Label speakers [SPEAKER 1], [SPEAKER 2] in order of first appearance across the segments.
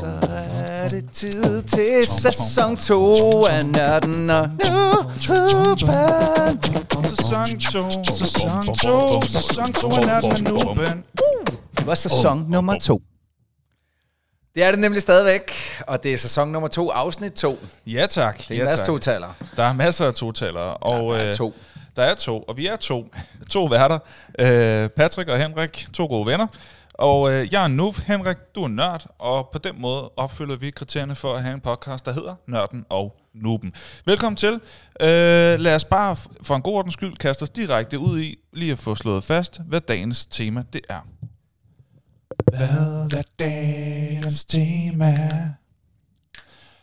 [SPEAKER 1] Så er det tid til sæson 2 af Nørden og Nuben.
[SPEAKER 2] Sæson 2, sæson 2, sæson 2 af Nørden og Nuben.
[SPEAKER 1] Det var sæson nummer 2. Det er det nemlig stadigvæk, og det er sæson nummer 2, afsnit 2.
[SPEAKER 2] Ja tak.
[SPEAKER 1] Det er
[SPEAKER 2] ja,
[SPEAKER 1] en masse
[SPEAKER 2] tak.
[SPEAKER 1] totaler.
[SPEAKER 2] Der er masser af totalere. Og,
[SPEAKER 1] der er
[SPEAKER 2] øh,
[SPEAKER 1] to.
[SPEAKER 2] Der er to, og vi er to. To værter. Øh, Patrick og Henrik, to gode venner. Og øh, jeg er noob, Henrik, du er nørd, og på den måde opfylder vi kriterierne for at have en podcast, der hedder Nørden og Nuben. Velkommen til. Øh, lad os bare for en god ordens skyld kaste os direkte ud i, lige at få slået fast, hvad dagens tema det er. Hvad er dagens tema?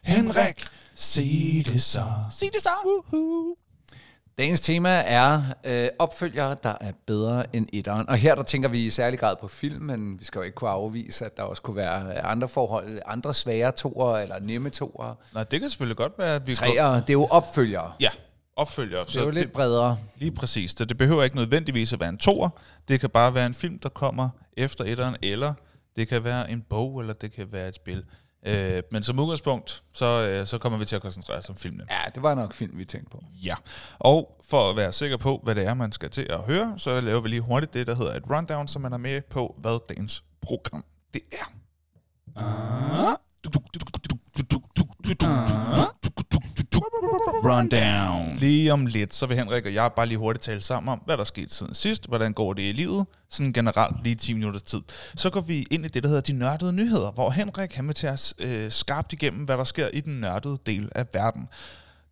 [SPEAKER 2] Henrik, sig det så. Sig det så. Woohoo.
[SPEAKER 1] Dagens tema er øh, opfølgere, der er bedre end etteren. Og her der tænker vi i særlig grad på film, men vi skal jo ikke kunne afvise, at der også kunne være andre forhold, andre svære toer eller nemme toer.
[SPEAKER 2] Nej, det kan selvfølgelig godt være, at vi...
[SPEAKER 1] Treer, det er jo opfølgere.
[SPEAKER 2] Ja, opfølger.
[SPEAKER 1] Det er jo lidt bredere.
[SPEAKER 2] Lige præcis. Det, det behøver ikke nødvendigvis at være en toer. Det kan bare være en film, der kommer efter etteren, eller det kan være en bog, eller det kan være et spil. Øh, men som udgangspunkt, så, øh, så kommer vi til at koncentrere os om filmene.
[SPEAKER 1] Ja, det var nok film, vi tænkte på.
[SPEAKER 2] Ja. Og for at være sikker på, hvad det er, man skal til at høre, så laver vi lige hurtigt det, der hedder et rundown, så man er med på, hvad dagens program det er. Rundown. Lige om lidt, så vil Henrik og jeg bare lige hurtigt tale sammen om, hvad der er sket siden sidst, hvordan går det i livet, sådan generelt lige 10 minutters tid. Så går vi ind i det, der hedder de nørdede nyheder, hvor Henrik han vil tage os øh, skarpt igennem, hvad der sker i den nørdede del af verden.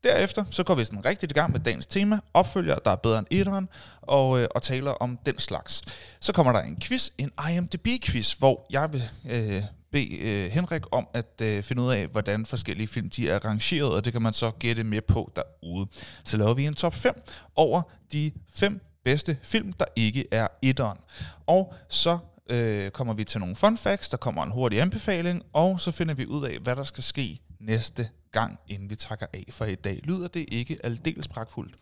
[SPEAKER 2] Derefter så går vi sådan rigtig i gang med dagens tema, opfølger, der er bedre end etteren, og, øh, og taler om den slags. Så kommer der en quiz, en IMDb-quiz, hvor jeg vil øh, bede øh, Henrik om at øh, finde ud af, hvordan forskellige film de er rangeret, og det kan man så gætte med på derude. Så laver vi en top 5 over de fem bedste film, der ikke er etteren. Og så øh, kommer vi til nogle fun facts, der kommer en hurtig anbefaling, og så finder vi ud af, hvad der skal ske næste gang, inden vi takker af for i dag. Lyder det ikke aldeles pragtfuldt?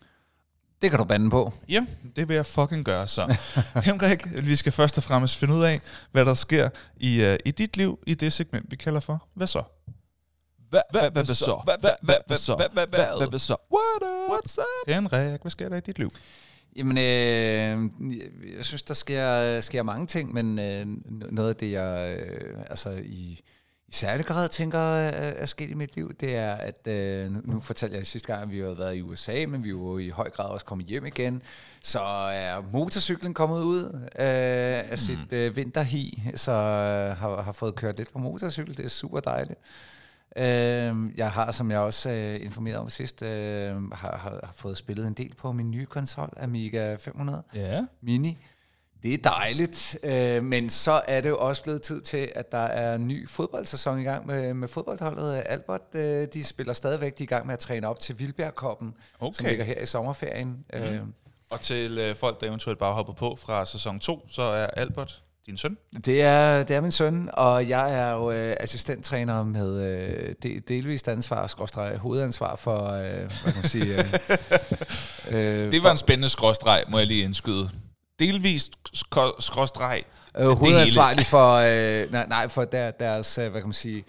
[SPEAKER 1] Det kan du bande på.
[SPEAKER 2] Ja, det vil jeg fucking gøre så. Henrik, vi skal først og fremmest finde ud af, hvad der sker i, uh, i dit liv, i det segment, vi kalder for Hvad så?
[SPEAKER 3] Hvad, hvad, hvad, hvad så? Hvad, hvad, hvad, hvad så? Hvad, hvad, hvad, hvad så? What up? What's up?
[SPEAKER 2] Henrik, hvad sker der i dit liv?
[SPEAKER 1] Jamen, øh, jeg synes, der sker, sker mange ting, men øh, noget af det, jeg øh, altså i, i særlig grad tænker er, er sket i mit liv, det er, at øh, nu, nu fortalte jeg sidste gang, at vi har været i USA, men vi er jo i høj grad også kommet hjem igen. Så er motorcyklen kommet ud øh, af sit øh, vinterhi, så øh, har, har fået kørt lidt på motorcykel. Det er super dejligt. Øh, jeg har, som jeg også øh, informerede om sidst, øh, har, har, har fået spillet en del på min nye konsol, Amiga 500
[SPEAKER 2] Ja.
[SPEAKER 1] Mini. Det er dejligt, øh, men så er det jo også blevet tid til, at der er en ny fodboldsæson i gang med, med fodboldholdet. Albert, øh, de spiller stadigvæk, de er i gang med at træne op til Vildbjergkoppen,
[SPEAKER 2] Okay.
[SPEAKER 1] som ligger her i sommerferien. Mm. Øh,
[SPEAKER 2] Og til øh, folk, der eventuelt bare hopper på fra sæson 2, så er Albert din søn.
[SPEAKER 1] Det er, det er min søn, og jeg er jo øh, assistenttræner med øh, de, delvist ansvar, skråstreg, hovedansvar for, øh, hvad kan man sige... Øh, øh,
[SPEAKER 2] Det var en spændende skråstreg, må jeg lige indskyde. Delvist sk- skråstreg.
[SPEAKER 1] øh, hovedansvarlig for, øh, nej, nej, for der, deres, øh, hvad kan man sige,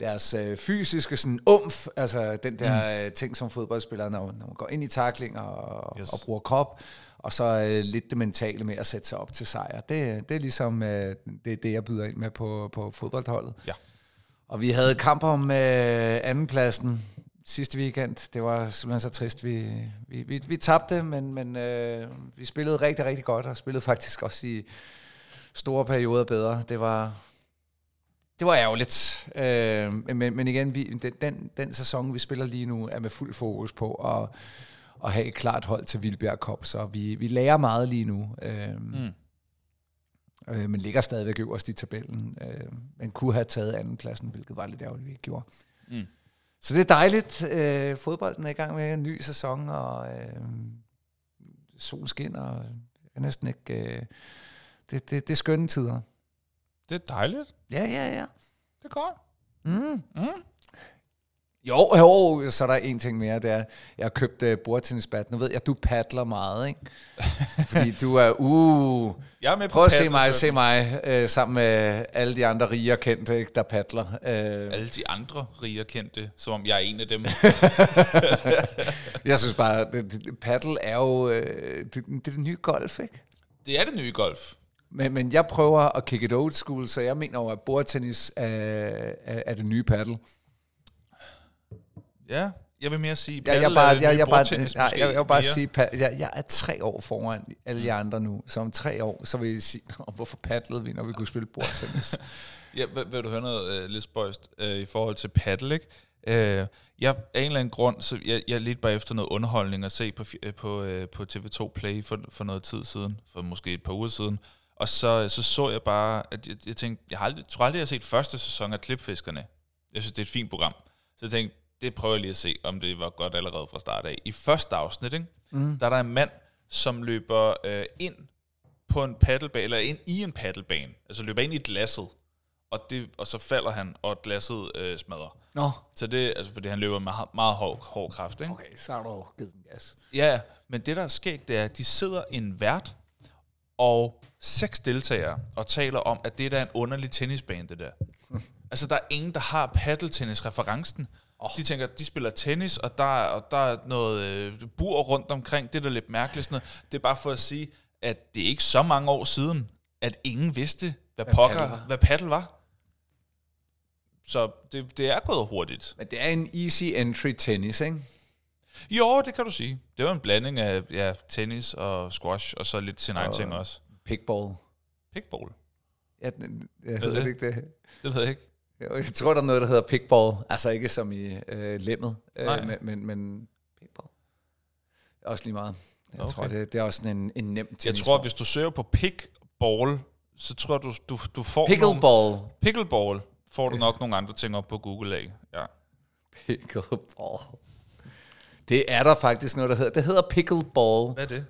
[SPEAKER 1] deres øh, fysiske sådan umf, altså den der mm. øh, ting som fodboldspillere, når, når man går ind i takling og,
[SPEAKER 2] yes.
[SPEAKER 1] og bruger krop, og så øh, lidt det mentale med at sætte sig op til sejr. Det, det er ligesom øh, det, det, jeg byder ind med på, på fodboldholdet.
[SPEAKER 2] Ja.
[SPEAKER 1] Og vi havde kamp om øh, andenpladsen sidste weekend. Det var simpelthen så trist. Vi, vi, vi, vi tabte, men, men øh, vi spillede rigtig, rigtig godt, og spillede faktisk også i store perioder bedre. Det var, det var ærgerligt. Øh, men, men igen, vi, den, den, den sæson, vi spiller lige nu, er med fuld fokus på at, at have et klart hold til Vildbjerg Cup, så vi, vi lærer meget lige nu. Øh,
[SPEAKER 2] Mm.
[SPEAKER 1] øh, men ligger stadigvæk øverst i tabellen. Øh, men kunne have taget andenpladsen, hvilket var lidt ærgerligt, vi ikke gjorde.
[SPEAKER 2] Mm.
[SPEAKER 1] Så det er dejligt. Øh, fodbolden er i gang med en ny sæson, og øh, sol skinner. Og jeg kan næsten ikke... Øh, det, det, det er skønne tider.
[SPEAKER 2] Det er dejligt.
[SPEAKER 1] Ja, ja, ja.
[SPEAKER 2] Det er godt.
[SPEAKER 1] Mm.
[SPEAKER 2] Mm.
[SPEAKER 1] Jo, jo, så er der en ting mere, det er, jeg har købt uh, bordtennisbat. Nu ved jeg, du paddler meget, ikke? Fordi du er, uh,
[SPEAKER 2] Jeg er med
[SPEAKER 1] prøv at se mig, se mig, uh, sammen med alle de andre rige og kendte, ikke, der paddler. Uh,
[SPEAKER 2] Alle de andre rige og kendte, som om jeg er en af dem.
[SPEAKER 1] jeg synes bare, det, det, paddle er jo, uh, det, det er det nye golf, ikke?
[SPEAKER 2] det er det nye golf.
[SPEAKER 1] Men, men jeg prøver at kick it old school, så jeg mener jo, at bordtennis er, er, er det nye paddle.
[SPEAKER 2] Ja, jeg vil mere sige,
[SPEAKER 1] Jeg, jeg, bare, jeg, jeg, bare, jeg, jeg, jeg bare sige, jeg, jeg er tre år foran alle jer andre nu. Så om tre år, så vil jeg sige, "Nå, hvorfor paddlede vi, når vi kunne spille bordtennis?
[SPEAKER 2] Ja, vil, vil du høre noget uh, lidt spøjst uh, i forhold til paddle, ikke? Uh, jeg, af en eller anden grund, så jeg, jeg lidt bare efter noget underholdning at se på, på, uh, på TV2 Play for, for noget tid siden, for måske et par uger siden, og så, så så jeg bare, at jeg, jeg tænkte, jeg har aldrig, tror aldrig, jeg har set første sæson af Klipfiskerne. Jeg synes, det er et fint program. Så jeg tænkte, det prøver jeg lige at se, om det var godt allerede fra start af. I første afsnit, ikke? Mm. der er der en mand, som løber øh, ind på en paddlebane, eller ind i en paddlebane, altså løber ind i glasset, og, det, og så falder han, og glasset øh, smadrer.
[SPEAKER 1] Nå,
[SPEAKER 2] Så det altså fordi han løber med meget, hård, hård kraft, ikke?
[SPEAKER 1] okay, så har du givet den gas.
[SPEAKER 2] Ja, men det der er skægt, det er, at de sidder en vært og seks deltagere og taler om, at det er da en underlig tennisbane, det der. altså, der er ingen, der har paddeltennis-referencen. Oh. De tænker, de spiller tennis, og der, er- og der er noget øh, bur rundt omkring. Det er da lidt mærkeligt. Sådan noget. Det er bare for at sige, at det er ikke så mange år siden, at ingen vidste, hvad,
[SPEAKER 1] Hvad
[SPEAKER 2] pokker,
[SPEAKER 1] paddle var.
[SPEAKER 2] hvad paddle var. Så det, det er gået hurtigt.
[SPEAKER 1] Men det er en easy entry tennis, ikke?
[SPEAKER 2] Jo, det kan du sige. Det var en blanding af ja, tennis og squash, og så lidt sin egen
[SPEAKER 1] Og-
[SPEAKER 2] ting også.
[SPEAKER 1] Pickball.
[SPEAKER 2] Pickball.
[SPEAKER 1] Ja, jeg ved
[SPEAKER 2] det
[SPEAKER 1] ikke det.
[SPEAKER 2] Det ved jeg ikke.
[SPEAKER 1] Jo, Jeg tror, der er noget, der hedder pickball. Altså ikke som i øh, lemmet, øh, men, men, men pickball. Også lige meget. Jeg
[SPEAKER 2] Okay.
[SPEAKER 1] tror, det, det er også sådan en, en nem
[SPEAKER 2] Jeg
[SPEAKER 1] tennis.
[SPEAKER 2] tror, hvis du søger på pickball, så tror jeg, du, du, du får nogle...
[SPEAKER 1] Pickleball.
[SPEAKER 2] Pickleball får du nok nogle andre ting op på Google af. Ja.
[SPEAKER 1] Pickleball. Det er der faktisk noget, der hedder. Det hedder pickleball.
[SPEAKER 2] Hvad er det?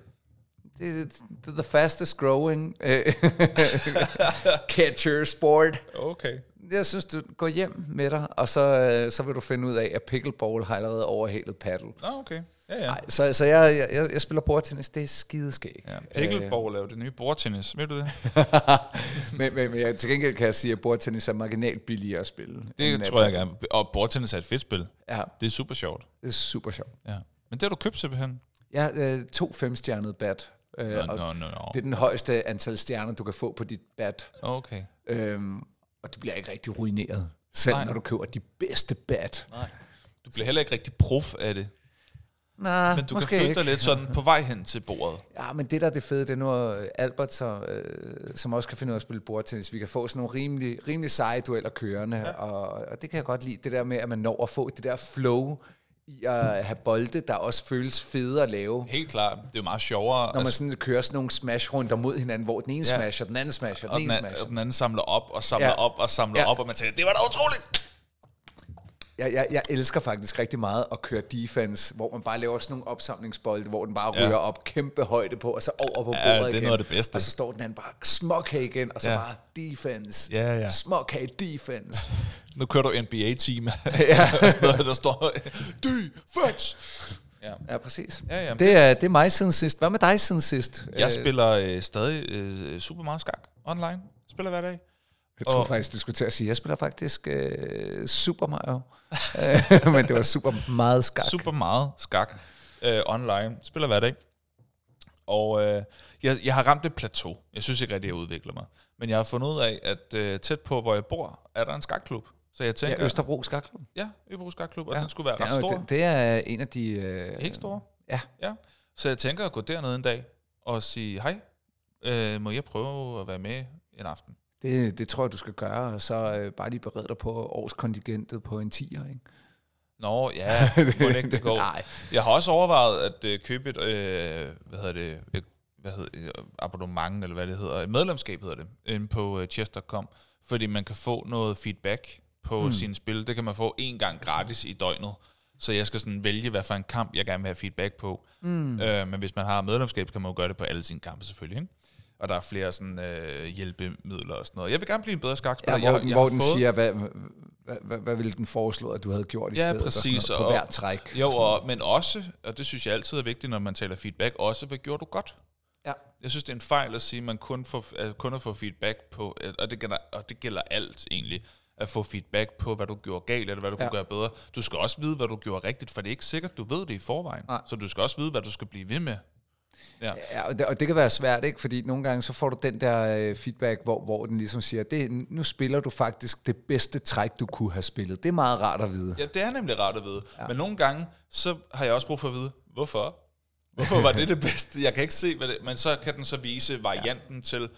[SPEAKER 1] Det, det er the fastest growing øh, catcher sport.
[SPEAKER 2] Okay.
[SPEAKER 1] Jeg synes, du går hjem med dig, og så, øh, så vil du finde ud af, at pickleball har allerede overhalet paddle.
[SPEAKER 2] Nå, okay. Ja, ja.
[SPEAKER 1] Nej, så, så jeg, jeg, jeg, spiller bordtennis, det er skideskæg.
[SPEAKER 2] ja. Pickleball er jo det nye bordtennis. Ved du det?
[SPEAKER 1] men, men, men jeg, til gengæld kan jeg sige, at bordtennis er marginalt billigere at spille.
[SPEAKER 2] Det tror
[SPEAKER 1] øh,
[SPEAKER 2] jeg gerne. Og bordtennis er et fedt spil.
[SPEAKER 1] Ja,
[SPEAKER 2] Det er super sjovt.
[SPEAKER 1] det er super sjovt.
[SPEAKER 2] Ja. Men det har du købt simpelthen?
[SPEAKER 1] Har øh, to femstjernede bat. Øh,
[SPEAKER 2] Nå,
[SPEAKER 1] og
[SPEAKER 2] nå, nå, nå.
[SPEAKER 1] Det er den højeste antal stjerner, du kan få på dit bat.
[SPEAKER 2] Okay.
[SPEAKER 1] Øhm, og du bliver ikke rigtig ruineret, selv
[SPEAKER 2] Nej.
[SPEAKER 1] når du køber de bedste bat.
[SPEAKER 2] Nej. Du bliver heller ikke rigtig prof af det.
[SPEAKER 1] Nej,
[SPEAKER 2] Men du kan føle dig lidt sådan på vej hen til bordet.
[SPEAKER 1] Ja, men det der er det fede, det er nu øh, Albert, så, øh, som også kan finde ud af at spille bordtennis. Vi kan få sådan nogle rimelig, rimelig seje dueller kørende, ja. og, og det kan jeg godt lide, det der med, at man når at få det der flow i at have bolde, der også føles fede at lave.
[SPEAKER 2] Helt klart. Det er jo meget sjovere.
[SPEAKER 1] Når man sådan kører sådan nogle smash-runder mod hinanden, hvor den ene
[SPEAKER 2] Ja.
[SPEAKER 1] smasher, den anden smasher,
[SPEAKER 2] og
[SPEAKER 1] den
[SPEAKER 2] den,
[SPEAKER 1] ene smasher.
[SPEAKER 2] og den anden samler op og samler
[SPEAKER 1] Ja.
[SPEAKER 2] op og samler
[SPEAKER 1] Ja.
[SPEAKER 2] op, og man tænker, det var da utroligt!
[SPEAKER 1] Jeg, jeg, jeg elsker faktisk rigtig meget at køre defense, hvor man bare laver sådan nogle opsamlingsbolde, hvor den bare
[SPEAKER 2] Ja.
[SPEAKER 1] ryger op, kæmpe højde på, og så over på bordet
[SPEAKER 2] Ja, det er
[SPEAKER 1] igen.
[SPEAKER 2] noget af det bedste.
[SPEAKER 1] Og så står den anden bare småkage igen, og så
[SPEAKER 2] Ja.
[SPEAKER 1] bare defense.
[SPEAKER 2] Ja, ja.
[SPEAKER 1] Småkage defense.
[SPEAKER 2] Nu kører du NBA-team.
[SPEAKER 1] ja.
[SPEAKER 2] der står, defense! Ja.
[SPEAKER 1] ja, præcis.
[SPEAKER 2] Ja, ja.
[SPEAKER 1] Det, er, det er mig siden sidst. Hvad med dig siden sidst?
[SPEAKER 2] Jeg
[SPEAKER 1] Øh,
[SPEAKER 2] spiller øh, stadig øh, super meget skak online. Spiller hver dag.
[SPEAKER 1] Jeg tror
[SPEAKER 2] og-
[SPEAKER 1] faktisk, du skulle til at sige, jeg spiller faktisk øh, Super Mario. Øh, Men det var super meget skak.
[SPEAKER 2] Super meget skak øh, online. Spiller hver dag. Og øh, jeg, jeg har ramt et plateau. Jeg synes ikke rigtig, jeg udvikler mig. Men jeg har fundet ud af, at øh, tæt på, hvor jeg bor, er der en skakklub. Så jeg tænker,
[SPEAKER 1] Ja, Østerbro Skakklub.
[SPEAKER 2] ja, Øbro Skakklub, og
[SPEAKER 1] Ja.
[SPEAKER 2] den skulle være
[SPEAKER 1] Det
[SPEAKER 2] ret
[SPEAKER 1] er, jo-
[SPEAKER 2] stor.
[SPEAKER 1] det, det er en af de... Øh,
[SPEAKER 2] Helt store.
[SPEAKER 1] Ja.
[SPEAKER 2] Ja. Så jeg tænker at gå derned en dag og sige, hej, øh, må jeg prøve at være med en aften?
[SPEAKER 1] Det, det tror jeg, du skal gøre, og så øh, bare lige berede dig på årskontingentet på en 10'er, ikke?
[SPEAKER 2] Nå, ja, må det ikke det gå.
[SPEAKER 1] Nej.
[SPEAKER 2] Jeg har også overvejet at øh, købe et, øh, hvad hedder det, et, hvad hedder det, abonnement, eller hvad det hedder, et medlemskab hedder det, inde på øh, chess.com, fordi man kan få noget feedback på mm. sine spil. Det kan man få en gang gratis i døgnet. Så jeg skal sådan vælge, hvad for en kamp, jeg gerne vil have feedback på. Mm. Øh, men hvis man har medlemskab, så kan man jo gøre det på alle sine kampe selvfølgelig. Ikke? Og der er flere sådan, øh, hjælpemidler og sådan noget. Jeg vil gerne blive en bedre
[SPEAKER 1] Ja,
[SPEAKER 2] skakspiller.
[SPEAKER 1] hvor,
[SPEAKER 2] jeg,
[SPEAKER 1] den,
[SPEAKER 2] jeg
[SPEAKER 1] hvor den
[SPEAKER 2] fået-
[SPEAKER 1] siger, hvad, hvad, hvad, hvad ville den foreslå, at du havde gjort i
[SPEAKER 2] Ja,
[SPEAKER 1] stedet? og
[SPEAKER 2] præcis,
[SPEAKER 1] noget, på
[SPEAKER 2] og-
[SPEAKER 1] hver træk.
[SPEAKER 2] Jo, og, men også, og det synes jeg altid er vigtigt, når man taler feedback, også, hvad gjorde du godt?
[SPEAKER 1] Ja.
[SPEAKER 2] Jeg synes, det er en fejl at sige, at man kun, får, at kun at få feedback på, og det, gælder, og det gælder alt egentlig, at få feedback på, hvad du gjorde galt, eller hvad du ja.
[SPEAKER 1] Ja.
[SPEAKER 2] kunne gøre bedre. Du skal også vide, hvad du gjorde rigtigt, for det er ikke sikkert, du ved det i forvejen.
[SPEAKER 1] Nej.
[SPEAKER 2] Så du skal også vide, hvad du skal blive ved med. Ja.
[SPEAKER 1] Ja, og det, og det kan være svært, ikke? Fordi nogle gange så får du den der øh, feedback, hvor, hvor den ligesom siger, det, nu spiller du faktisk det bedste træk, du kunne have spillet. Det er meget rart at vide.
[SPEAKER 2] Ja, det er nemlig rart at vide. Ja. Men nogle gange, så har jeg også brug for at vide, hvorfor? Hvorfor var det det bedste? Jeg kan ikke se, hvad det Men så kan den så vise varianten ja. til,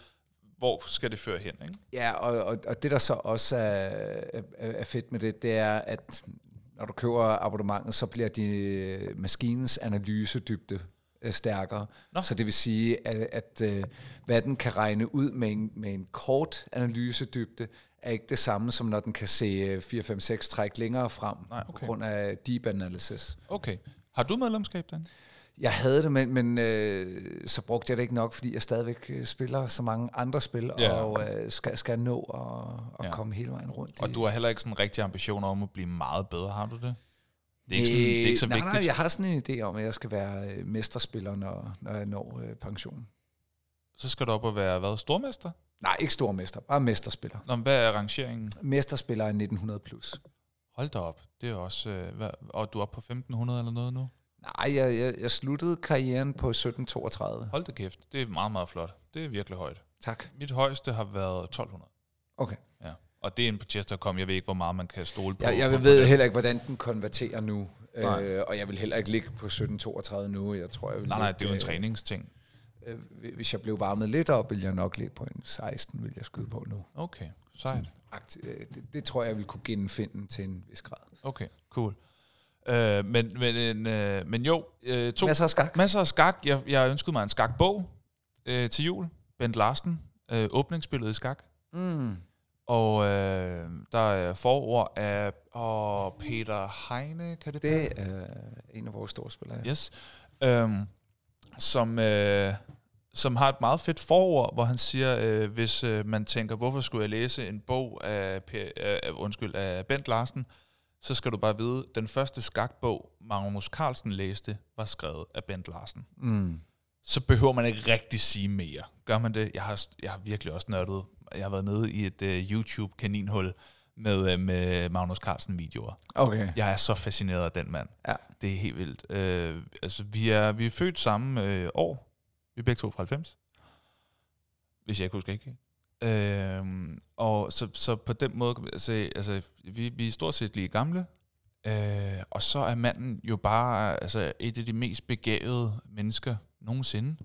[SPEAKER 2] hvor skal det føre hen, ikke?
[SPEAKER 1] Ja, og, og, og det der så også er, er, fedt med det, det er, at når du køber abonnementet, så bliver din øh, maskinens analysedybde øh, stærkere.
[SPEAKER 2] Nå.
[SPEAKER 1] Så det vil sige, at, at øh, hvad den kan regne ud med en, med en kort analysedybde, er ikke det samme, som når den kan se øh, 4-5-6 træk længere frem,
[SPEAKER 2] Nej, okay.
[SPEAKER 1] på grund af deep analysis.
[SPEAKER 2] Okay. Har du medlemskab, Dan?
[SPEAKER 1] Jeg havde det, men, men øh, så brugte jeg det ikke nok, fordi jeg stadigvæk øh, spiller så mange andre spil,
[SPEAKER 2] Ja.
[SPEAKER 1] og øh, skal, skal nå at, at
[SPEAKER 2] Ja.
[SPEAKER 1] komme hele vejen rundt.
[SPEAKER 2] Og
[SPEAKER 1] i-
[SPEAKER 2] du har heller ikke sådan en rigtig ambition om at blive meget bedre, har du det? Det er ikke, sådan,
[SPEAKER 1] Øh,
[SPEAKER 2] det er ikke så
[SPEAKER 1] nej,
[SPEAKER 2] vigtigt.
[SPEAKER 1] Nej, jeg har sådan en idé om, at jeg skal være øh, mesterspiller, når, når jeg når øh, pension.
[SPEAKER 2] Så skal du op og være, hvad, stormester?
[SPEAKER 1] Nej, ikke stormester, bare mesterspiller.
[SPEAKER 2] Nå, men hvad er rangeringen?
[SPEAKER 1] Mesterspiller er 1900 plus.
[SPEAKER 2] Hold da op. Det er også... Øh, hvad, og du er oppe på 1500 eller noget nu?
[SPEAKER 1] Nej, jeg, jeg, jeg sluttede karrieren på 1732.
[SPEAKER 2] Hold da kæft. Det er meget, meget flot. Det er virkelig højt.
[SPEAKER 1] Tak.
[SPEAKER 2] Mit højeste har været 1200.
[SPEAKER 1] Okay.
[SPEAKER 2] Ja. Og det er en på Chestercom. Jeg ved ikke, hvor meget man kan stole på.
[SPEAKER 1] Jeg, jeg ved
[SPEAKER 2] det.
[SPEAKER 1] heller ikke, hvordan den konverterer nu.
[SPEAKER 2] Nej.
[SPEAKER 1] Øh, og jeg vil heller ikke ligge på 1732 nu. Jeg tror, jeg vil
[SPEAKER 2] Nej, nej, det er jo en
[SPEAKER 1] øh,
[SPEAKER 2] træningsting.
[SPEAKER 1] Øh, hvis jeg blev varmet lidt op, vil jeg nok ligge på en 16, vil jeg skyde på nu.
[SPEAKER 2] Okay, sejt.
[SPEAKER 1] Øh, det, det tror jeg, jeg vil kunne genfinde til en vis grad.
[SPEAKER 2] Okay, cool. Øh, men, men, en, øh, men jo, øh, to,
[SPEAKER 1] Masser af skak.
[SPEAKER 2] masser af skak. Jeg, jeg ønskede mig en skakbog øh, til jul. Bent Larsen, øh, åbningsbilledet i skak.
[SPEAKER 1] Mm.
[SPEAKER 2] Og øh, der er forord af og Peter Heine, kan det
[SPEAKER 1] Det er en af vores store spillere. Ja.
[SPEAKER 2] Yes. Øhm, som, øh, som har et meget fedt forord, hvor han siger, øh, hvis øh, man tænker, hvorfor skulle jeg læse en bog af, af, undskyld, af Bent Larsen, så skal du bare vide, den første skakbog, Magnus Carlsen læste, var skrevet af Bent Larsen.
[SPEAKER 1] Mm.
[SPEAKER 2] Så behøver man ikke rigtig sige mere. Gør man det? Jeg har, jeg har virkelig også nørdet. Jeg har været nede i et uh, YouTube-kaninhul med, uh, med Magnus Carlsen-videoer.
[SPEAKER 1] Okay.
[SPEAKER 2] Jeg er så fascineret af den mand.
[SPEAKER 1] Ja.
[SPEAKER 2] Det er helt vildt. Øh, altså, vi er, vi er født samme øh, år. Vi er begge to fra 90. Hvis jeg ikke husker ikke. Øh, og så, så på den måde, sige, altså, vi, vi er stort set lige gamle. Øh, og så er manden jo bare altså, et af de mest begavede mennesker nogensinde.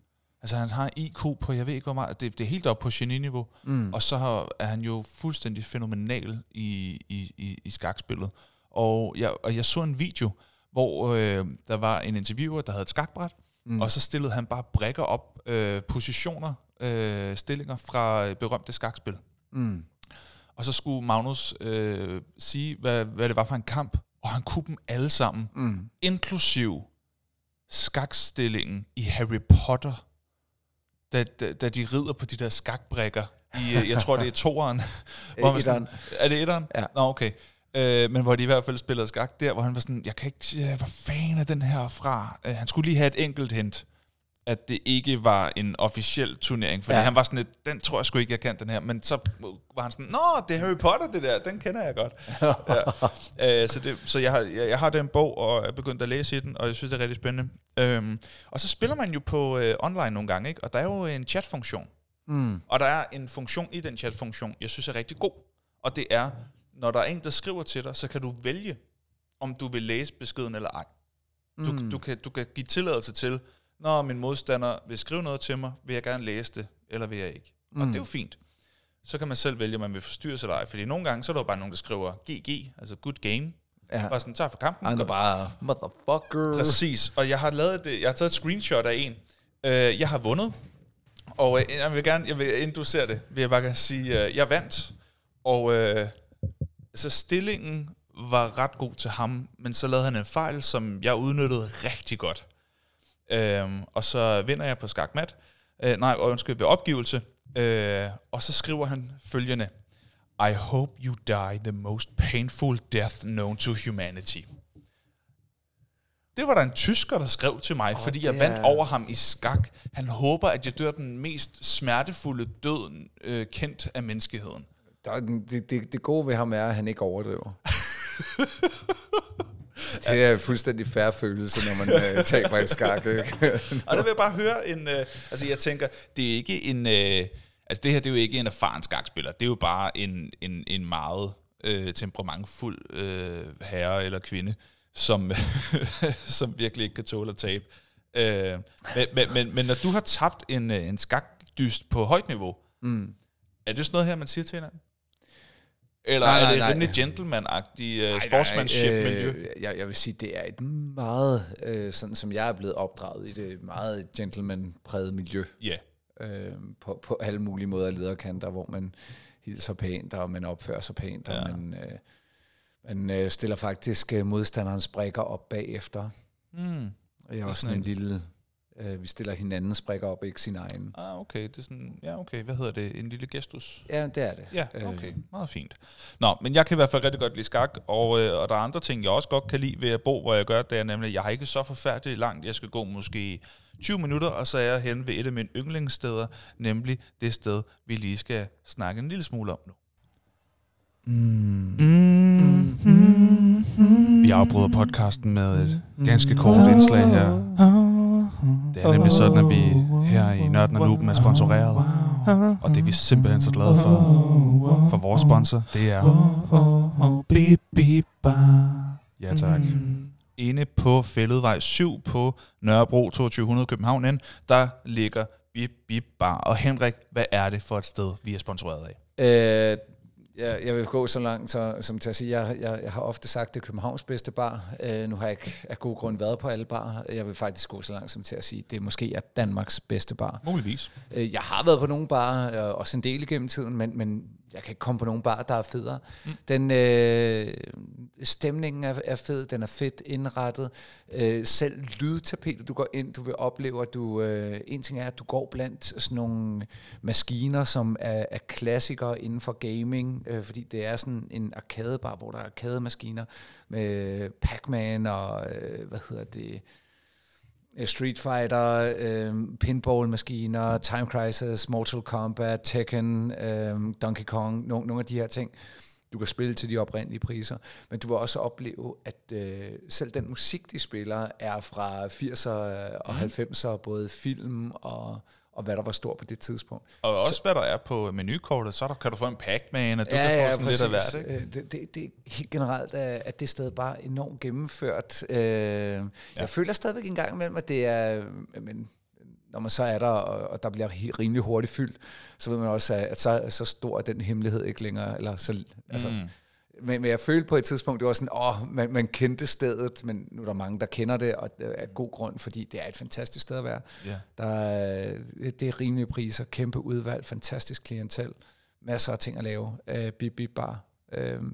[SPEAKER 2] Altså han har IQ på, jeg ved ikke hvor meget, det, det er helt op på geni-niveau.
[SPEAKER 1] Mm.
[SPEAKER 2] Og så har, er han jo fuldstændig fænomenal i, i, i, i skakspillet. Og jeg, og jeg så en video, hvor øh, der var en interviewer, der havde et skakbræt, mm. og så stillede han bare brækker op, øh, positioner, øh, stillinger fra berømte skakspil.
[SPEAKER 1] Mm.
[SPEAKER 2] Og så skulle Magnus øh, sige, hvad, hvad det var for en kamp, og han kunne dem alle sammen,
[SPEAKER 1] Mm.
[SPEAKER 2] inklusiv skakstillingen i Harry Potter, da, da, da de rider på de der skakbrækker. I, øh, jeg tror, det er toeren. hvor man sådan, er det etteren?
[SPEAKER 1] Ja.
[SPEAKER 2] Nå, okay. Øh, men hvor de i hvert fald spillede skak der, hvor han var sådan, jeg kan ikke sige, hvor fanden er den her fra? Øh, han skulle lige have et enkelt hint, at det ikke var en officiel turnering, fordi ja. Han var sådan lidt, den tror jeg sgu ikke, jeg kan den her, men så var han sådan, nå, det er Harry Potter det der, den kender jeg godt. ja. øh, så det, så jeg, har, jeg, jeg har den bog, og er begyndt at læse i den, og jeg synes, det er rigtig spændende. Øhm, og så spiller man jo på øh, online nogle gange, ikke? og der er jo en chatfunktion,
[SPEAKER 1] Mm.
[SPEAKER 2] og der er en funktion i den chatfunktion, jeg synes er rigtig god. Og det er, når der er en, der skriver til dig, så kan du vælge, om du vil læse beskeden eller ej. Du, mm. du, kan, du kan give tilladelse til, når min modstander vil skrive noget til mig, vil jeg gerne læse det, eller vil jeg ikke. Mm. Og det er jo fint. Så kan man selv vælge, om man vil forstyrres eller ej. Fordi nogle gange, så er der jo bare nogen, der skriver GG, altså good game.
[SPEAKER 1] Ja.
[SPEAKER 2] Bare sådan, tak for kampen.
[SPEAKER 1] Andre bare, motherfucker.
[SPEAKER 2] Præcis, og jeg har lavet det, jeg har taget et screenshot af en. Øh, jeg har vundet, og øh, jeg vil gerne, jeg vil, inden du ser det, vil jeg bare gerne sige, øh, jeg vandt, og øh, så stillingen var ret god til ham, men så lavede han en fejl, som jeg udnyttede rigtig godt. Øhm, og så vinder jeg på skakmat, øh, nej, undskyld, ved opgivelse, øh, og så skriver han følgende, I hope you die the most painful death known to humanity. Det var der en tysker, der skrev til mig, oh, fordi jeg
[SPEAKER 1] det
[SPEAKER 2] vandt
[SPEAKER 1] er-
[SPEAKER 2] over ham i skak. Han håber, at jeg dør den mest smertefulde død øh, kendt af menneskeheden.
[SPEAKER 1] Der, det, det, det gode ved ham er, at han ikke overdriver. det er en fuldstændig færre følelse, når man øh, taber i skak. Ikke?
[SPEAKER 2] Og der vil jeg bare høre en... Øh, altså jeg tænker, det er ikke en... Øh, altså det her, det er jo ikke en erfaren skakspiller. Det er jo bare en, en, en meget øh, temperamentfuld øh, herre eller kvinde, som, som virkelig ikke kan tåle at tabe. Øh, men, men, men, men når du har tabt en, øh, en skakdyst på højt niveau, mm. er det sådan noget her, man siger til hinanden? Eller
[SPEAKER 1] Nej,
[SPEAKER 2] nej, er det
[SPEAKER 1] nej.
[SPEAKER 2] rimelig gentleman-agtig uh, sportsmanship-miljø?
[SPEAKER 1] Øh, jeg, jeg vil sige, det er et meget, øh, sådan som jeg er blevet opdraget i det, meget gentleman-præget miljø.
[SPEAKER 2] Ja.
[SPEAKER 1] øh, på, på alle mulige måder lederkanter, hvor man hilser pænt, og man opfører sig pænt, ja. og man, øh, man øh, stiller faktisk øh, modstanderens brækker op bagefter.
[SPEAKER 2] Mm.
[SPEAKER 1] Jeg er også sådan en lille... Øh, vi stiller hinandens brækker op, ikke sin egen.
[SPEAKER 2] Ah, okay. Det er sådan, ja, okay. Hvad hedder det? En lille gestus?
[SPEAKER 1] Ja, det er det.
[SPEAKER 2] Ja,
[SPEAKER 1] Øh,
[SPEAKER 2] okay. Meget fint. Nå, men jeg kan i hvert fald rigtig godt lide skak, og, øh, og der er andre ting, jeg også godt kan lide ved at bo, hvor jeg gør, det er nemlig, at jeg har ikke så forfærdeligt langt. Jeg skal gå måske 20 minutter, og så er jeg hen ved et af mine yndlingssteder, nemlig det sted, vi lige skal snakke en lille smule om nu.
[SPEAKER 3] Vi afbryder podcasten med et ganske kort indslag her. Det er nemlig sådan, at vi her i Nørden og Nuben er sponsoreret. Og det er vi simpelthen så glade for. For vores sponsor, det er... Ja tak.
[SPEAKER 2] Inde på Fælledvej 7 på Nørrebro 2200 København, N, der ligger Bip Bip Bar. Og Henrik, hvad er det for et sted, vi er sponsoreret af?
[SPEAKER 1] Øh, jeg, jeg vil gå så langt så, som til at sige, jeg, jeg, jeg har ofte sagt, det er Københavns bedste bar. Øh, nu har jeg ikke af god grund været på alle bar. Jeg vil faktisk gå så langt som til at sige, det er måske er Danmarks bedste bar.
[SPEAKER 2] Muligvis.
[SPEAKER 1] Øh, Jeg har været på nogle barer, øh, også en del igennem tiden, men, men jeg kan ikke komme på nogle barer, der er federe. Mm. Den øh, stemningen er, er fed, den er fedt indrettet. Øh, selv lydtapetet, du går ind, du vil opleve, at du... Øh, en ting er, at du går blandt sådan nogle maskiner, som er, er klassikere inden for gaming, øh, fordi det er sådan en arcadebar, hvor der er arcade-maskiner med Pac-Man og, øh, hvad hedder det... Øh, Street Fighter, øh, pinball-maskiner, Time Crisis, Mortal Kombat, Tekken, øh, Donkey Kong, no, nogle af de her ting. Du kan spille til de oprindelige priser, men du vil også opleve, at øh, selv den musik, de spiller, er fra 80'er og 90'er, både film og, og hvad der var stort på det tidspunkt.
[SPEAKER 2] Og også, hvad der er på menukortet, så der, kan du få en Pac-Man, og du kan få sådan lidt af hvert, ikke?
[SPEAKER 1] Øh, Det, det, det er helt generelt, at at det sted bare enormt gennemført. Øh, ja. Jeg føler stadigvæk en gang imellem, at det er... Men, når man så er der, og, der bliver rimelig hurtigt fyldt, så ved man også, at så, så stor er den hemmelighed ikke længere. Eller så, altså, mm. Men, men jeg følte på et tidspunkt, det var sådan, åh, man, man kendte stedet, men nu er der mange, der kender det, og det er god grund, fordi det er et fantastisk sted at være.
[SPEAKER 2] Ja.
[SPEAKER 1] Der er, det er rimelige priser, kæmpe udvalg, fantastisk klientel, masser af ting at lave. Uh, bip, bip, bar. Uh,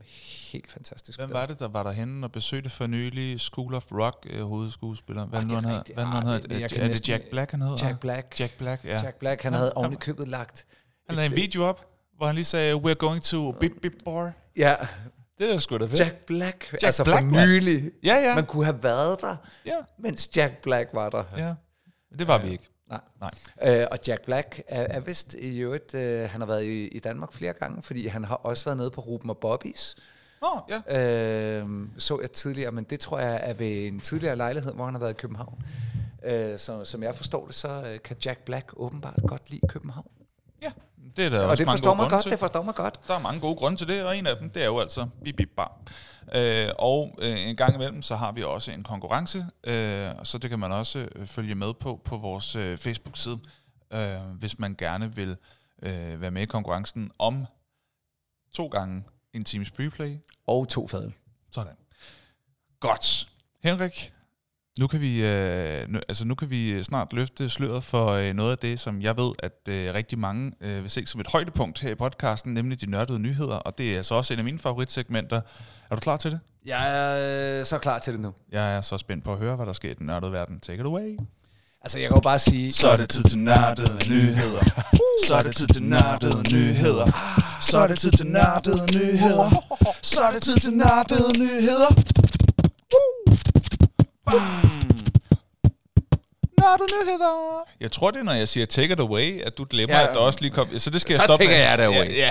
[SPEAKER 1] helt fantastisk.
[SPEAKER 2] Hvem var det, der var derhenne og besøgte for nylig School of Rock øh, hovedskuespiller? Hvad
[SPEAKER 1] Ah,
[SPEAKER 2] nu
[SPEAKER 1] det er
[SPEAKER 2] han hedder?
[SPEAKER 1] rigtigt.
[SPEAKER 2] Hvad nu
[SPEAKER 1] Ah,
[SPEAKER 2] han hedder? Er, det Jack Black, han hedder?
[SPEAKER 1] Jack Black.
[SPEAKER 2] Jack Black, ja.
[SPEAKER 1] Jack Black, han havde oven i købet lagt.
[SPEAKER 2] Han lavede en video op, hvor han lige sagde, we're going to Bip Bip Bar.
[SPEAKER 1] Ja,
[SPEAKER 3] Det er sgu da fedt.
[SPEAKER 1] Jack Black. Jack altså
[SPEAKER 2] Black,
[SPEAKER 1] for nylig.
[SPEAKER 2] Ja, ja.
[SPEAKER 1] Man kunne have været der,
[SPEAKER 2] Ja,
[SPEAKER 1] mens Jack Black var der.
[SPEAKER 2] ja. Det var vi ikke.
[SPEAKER 1] Nej.
[SPEAKER 2] Nej.
[SPEAKER 1] Øh, og Jack Black er, er vist i øvrigt, øh, han har været i, i Danmark flere gange, fordi han har også været nede på Ruben og Bobbies.
[SPEAKER 2] Nå, ja.
[SPEAKER 1] Øh, så jeg tidligere, men det tror jeg er ved en tidligere lejlighed, hvor han har været i København. Øh, så, som jeg forstår det, så øh, kan Jack Black åbenbart godt lide København.
[SPEAKER 2] Ja, det er der
[SPEAKER 1] Og
[SPEAKER 2] også
[SPEAKER 1] det forstår
[SPEAKER 2] grunde
[SPEAKER 1] godt,
[SPEAKER 2] til.
[SPEAKER 1] det forstår mig godt.
[SPEAKER 2] Der er mange gode grunde til det, og en af dem, det er jo altså Bip Bip Bar. Øh, og øh, en gang imellem, så har vi også en konkurrence, øh, så det kan man også øh, følge med på på vores øh, Facebook-side, øh, hvis man gerne vil øh, være med i konkurrencen om to gange en times freeplay.
[SPEAKER 1] Og to fadel.
[SPEAKER 2] Sådan. Godt. Henrik, nu kan vi, øh, nu, altså nu kan vi snart løfte sløret for øh, noget af det, som jeg ved, at øh, rigtig mange øh, vil se som et højdepunkt her i podcasten, nemlig de nørdede nyheder, og det er altså også en af mine favoritsegmenter. Er du klar til det?
[SPEAKER 1] Jeg er øh, så klar til det nu.
[SPEAKER 2] Jeg er så spændt på at høre, hvad der sker i den nørdede verden. Take it away.
[SPEAKER 1] Altså, jeg kan jo bare sige...
[SPEAKER 2] Så er det tid til nørdede nyheder. Så er det tid til nørdede nyheder. Så er det tid til nørdede nyheder. Så er det tid til nørdede nyheder. Så til nørdede nyheder. Nørdede. Jeg tror, det er, når jeg siger take it away, at du glemmer,
[SPEAKER 1] Ja.
[SPEAKER 2] at der også lige kom... Så det skal jeg
[SPEAKER 1] Så
[SPEAKER 2] stoppe
[SPEAKER 1] taker
[SPEAKER 2] med.
[SPEAKER 1] jeg det away.
[SPEAKER 2] Ja,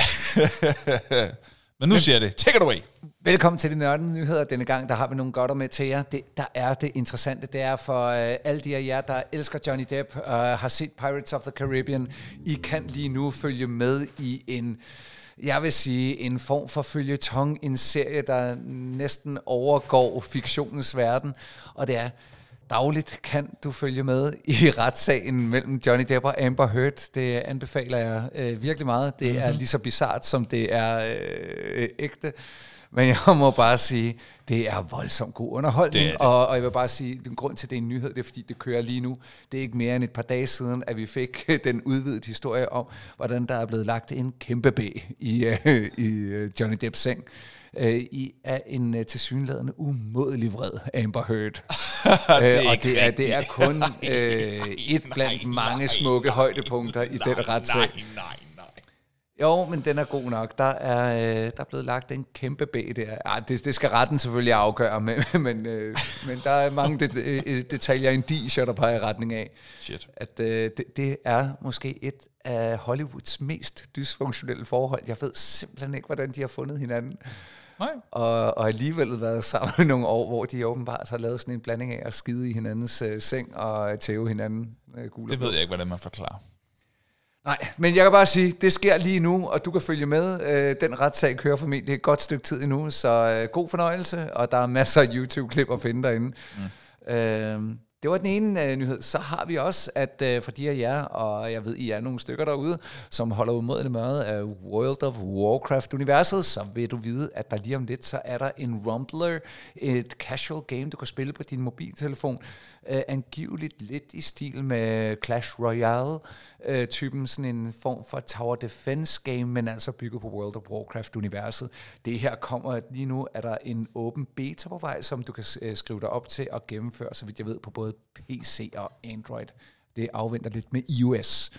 [SPEAKER 2] ja. Men nu siger jeg det. Take it away.
[SPEAKER 1] Velkommen til de nørdende nyheder. Denne gang der har vi nogle godter med til jer. Det, der er det interessante, det er for øh, alle de af jer, der elsker Johnny Depp og har set Pirates of the Caribbean. I kan lige nu følge med i en, jeg vil sige, en form for følgetong, en serie, der næsten overgår fiktionens verden. Og det er, Dagligt kan du følge med i retssagen mellem Johnny Depp og Amber Heard. Det anbefaler jeg øh, virkelig meget. Det er lige så bizart, som det er øh, ægte. Men jeg må bare sige, det er voldsomt god underholdning.
[SPEAKER 2] Det det.
[SPEAKER 1] Og, og jeg vil bare sige, den grund til, at det er en nyhed, det er fordi, det kører lige nu. Det er ikke mere end et par dage siden, at vi fik den udvidede historie om, hvordan der er blevet lagt en kæmpe B i, øh, i øh, Johnny Depps seng. Øh, I er en øh, tilsyneladende umådelig vred Amber Heard. øh, og det er, det er kun øh, et blandt mange smukke højdepunkter i den retssag.
[SPEAKER 2] nej, nej.
[SPEAKER 1] Jo, men den er god nok. Der er, øh, der er blevet lagt en kæmpe B der. Ej, det, det skal retten selvfølgelig afgøre, men, men, øh, men der er mange det, øh, detaljer i en disher, der peger i retning af,
[SPEAKER 2] Shit.
[SPEAKER 1] at øh, det, det er måske et af Hollywoods mest dysfunktionelle forhold. Jeg ved simpelthen ikke, hvordan de har fundet hinanden.
[SPEAKER 2] Nej.
[SPEAKER 1] Og, og alligevel været sammen i nogle år, hvor de åbenbart har lavet sådan en blanding af at skide i hinandens øh, seng og tæve hinanden øh, og
[SPEAKER 2] Det ved jeg ikke, hvordan man forklarer.
[SPEAKER 1] Nej, men jeg kan bare sige, det sker lige nu, og du kan følge med. Øh, den retssag kører formentlig et godt stykke tid endnu, så øh, god fornøjelse, og der er masser af YouTube-klip at finde derinde. Mm. Øh, det var den ene øh, nyhed. Så har vi også, at øh, for de af jer, og jeg ved, I er nogle stykker derude, som holder umådeligt meget af World of Warcraft-universet, så vil du vide, at der lige om lidt, så er der en Rumbler, et casual game, du kan spille på din mobiltelefon, øh, angiveligt lidt i stil med Clash Royale, øh, typen sådan en form for tower defense game, men altså bygget på World of Warcraft-universet. Det her kommer, lige nu er der en åben beta på vej, som du kan øh, skrive dig op til og gennemføre, så vidt jeg ved, på både PC og Android. Det afventer lidt med iOS.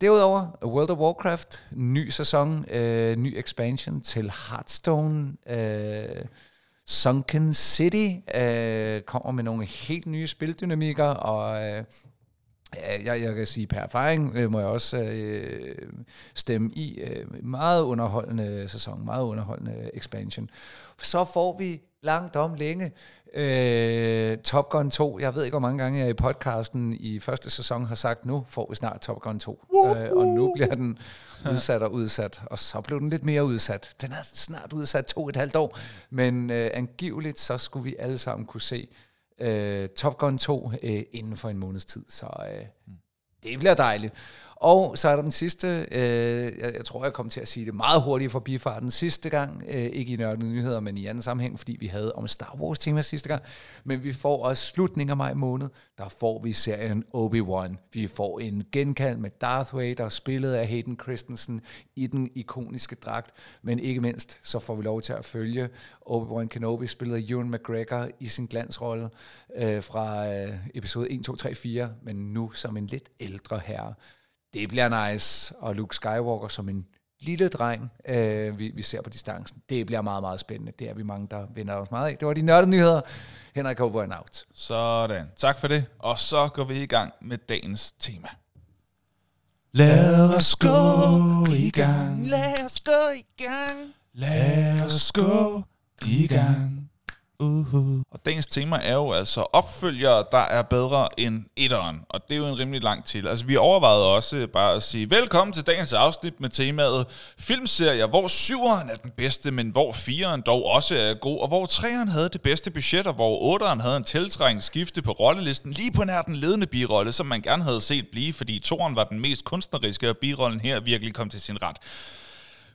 [SPEAKER 1] Derudover, World of Warcraft, ny sæson, øh, ny expansion til Hearthstone, øh, Sunken City øh, kommer med nogle helt nye spildynamikker, og øh, jeg, jeg kan sige per erfaring, øh, må jeg også øh, stemme i. Øh, meget underholdende sæson, meget underholdende expansion. Så får vi langt om længe øh, Top Gun 2. Jeg ved ikke, hvor mange gange jeg i podcasten i første sæson har sagt, nu får vi snart Top Gun 2. Øh, og nu bliver den udsat og udsat, og så blev den lidt mere udsat. Den er snart udsat to og et halvt år, men øh, angiveligt så skulle vi alle sammen kunne se øh, Top Gun 2 øh, inden for en måneds tid, så øh, det bliver dejligt. Og så er der den sidste, øh, jeg, jeg tror, jeg kom til at sige det meget hurtigt for bifarten sidste gang, øh, ikke i nørdede nyheder, men i anden sammenhæng, fordi vi havde om Star Wars tema sidste gang, men vi får også slutningen af maj måned, der får vi serien Obi-Wan. Vi får en genkald med Darth Vader, spillet af Hayden Christensen i den ikoniske dragt, men ikke mindst, så får vi lov til at følge Obi-Wan Kenobi, spillet af Ewan McGregor i sin glansrolle øh, fra øh, episode 1, 2, 3, 4, men nu som en lidt ældre herre. Det bliver nice, og Luke Skywalker som en lille dreng, øh, vi, vi ser på distancen. Det bliver meget, meget spændende. Det er vi mange, der vender os meget af. Det var de nørdede nyheder. Henrik over and out.
[SPEAKER 2] Sådan. Tak for det. Og så går vi i gang med dagens tema. Lad os gå i gang. Lad os gå i gang. Lad os gå i gang. Uh-huh. Og dagens tema er jo altså opfølgere, der er bedre end etteren. Og det er jo en rimelig lang til. Altså vi overvejede også bare at sige, velkommen til dagens afsnit med temaet filmserier, hvor syveren er den bedste, men hvor fireren dog også er god, og hvor treeren havde det bedste budget, og hvor otteren havde en tiltrængt skifte på rollelisten, lige på nær den ledende birolle, som man gerne havde set blive, fordi toren var den mest kunstneriske, og birollen her virkelig kom til sin ret.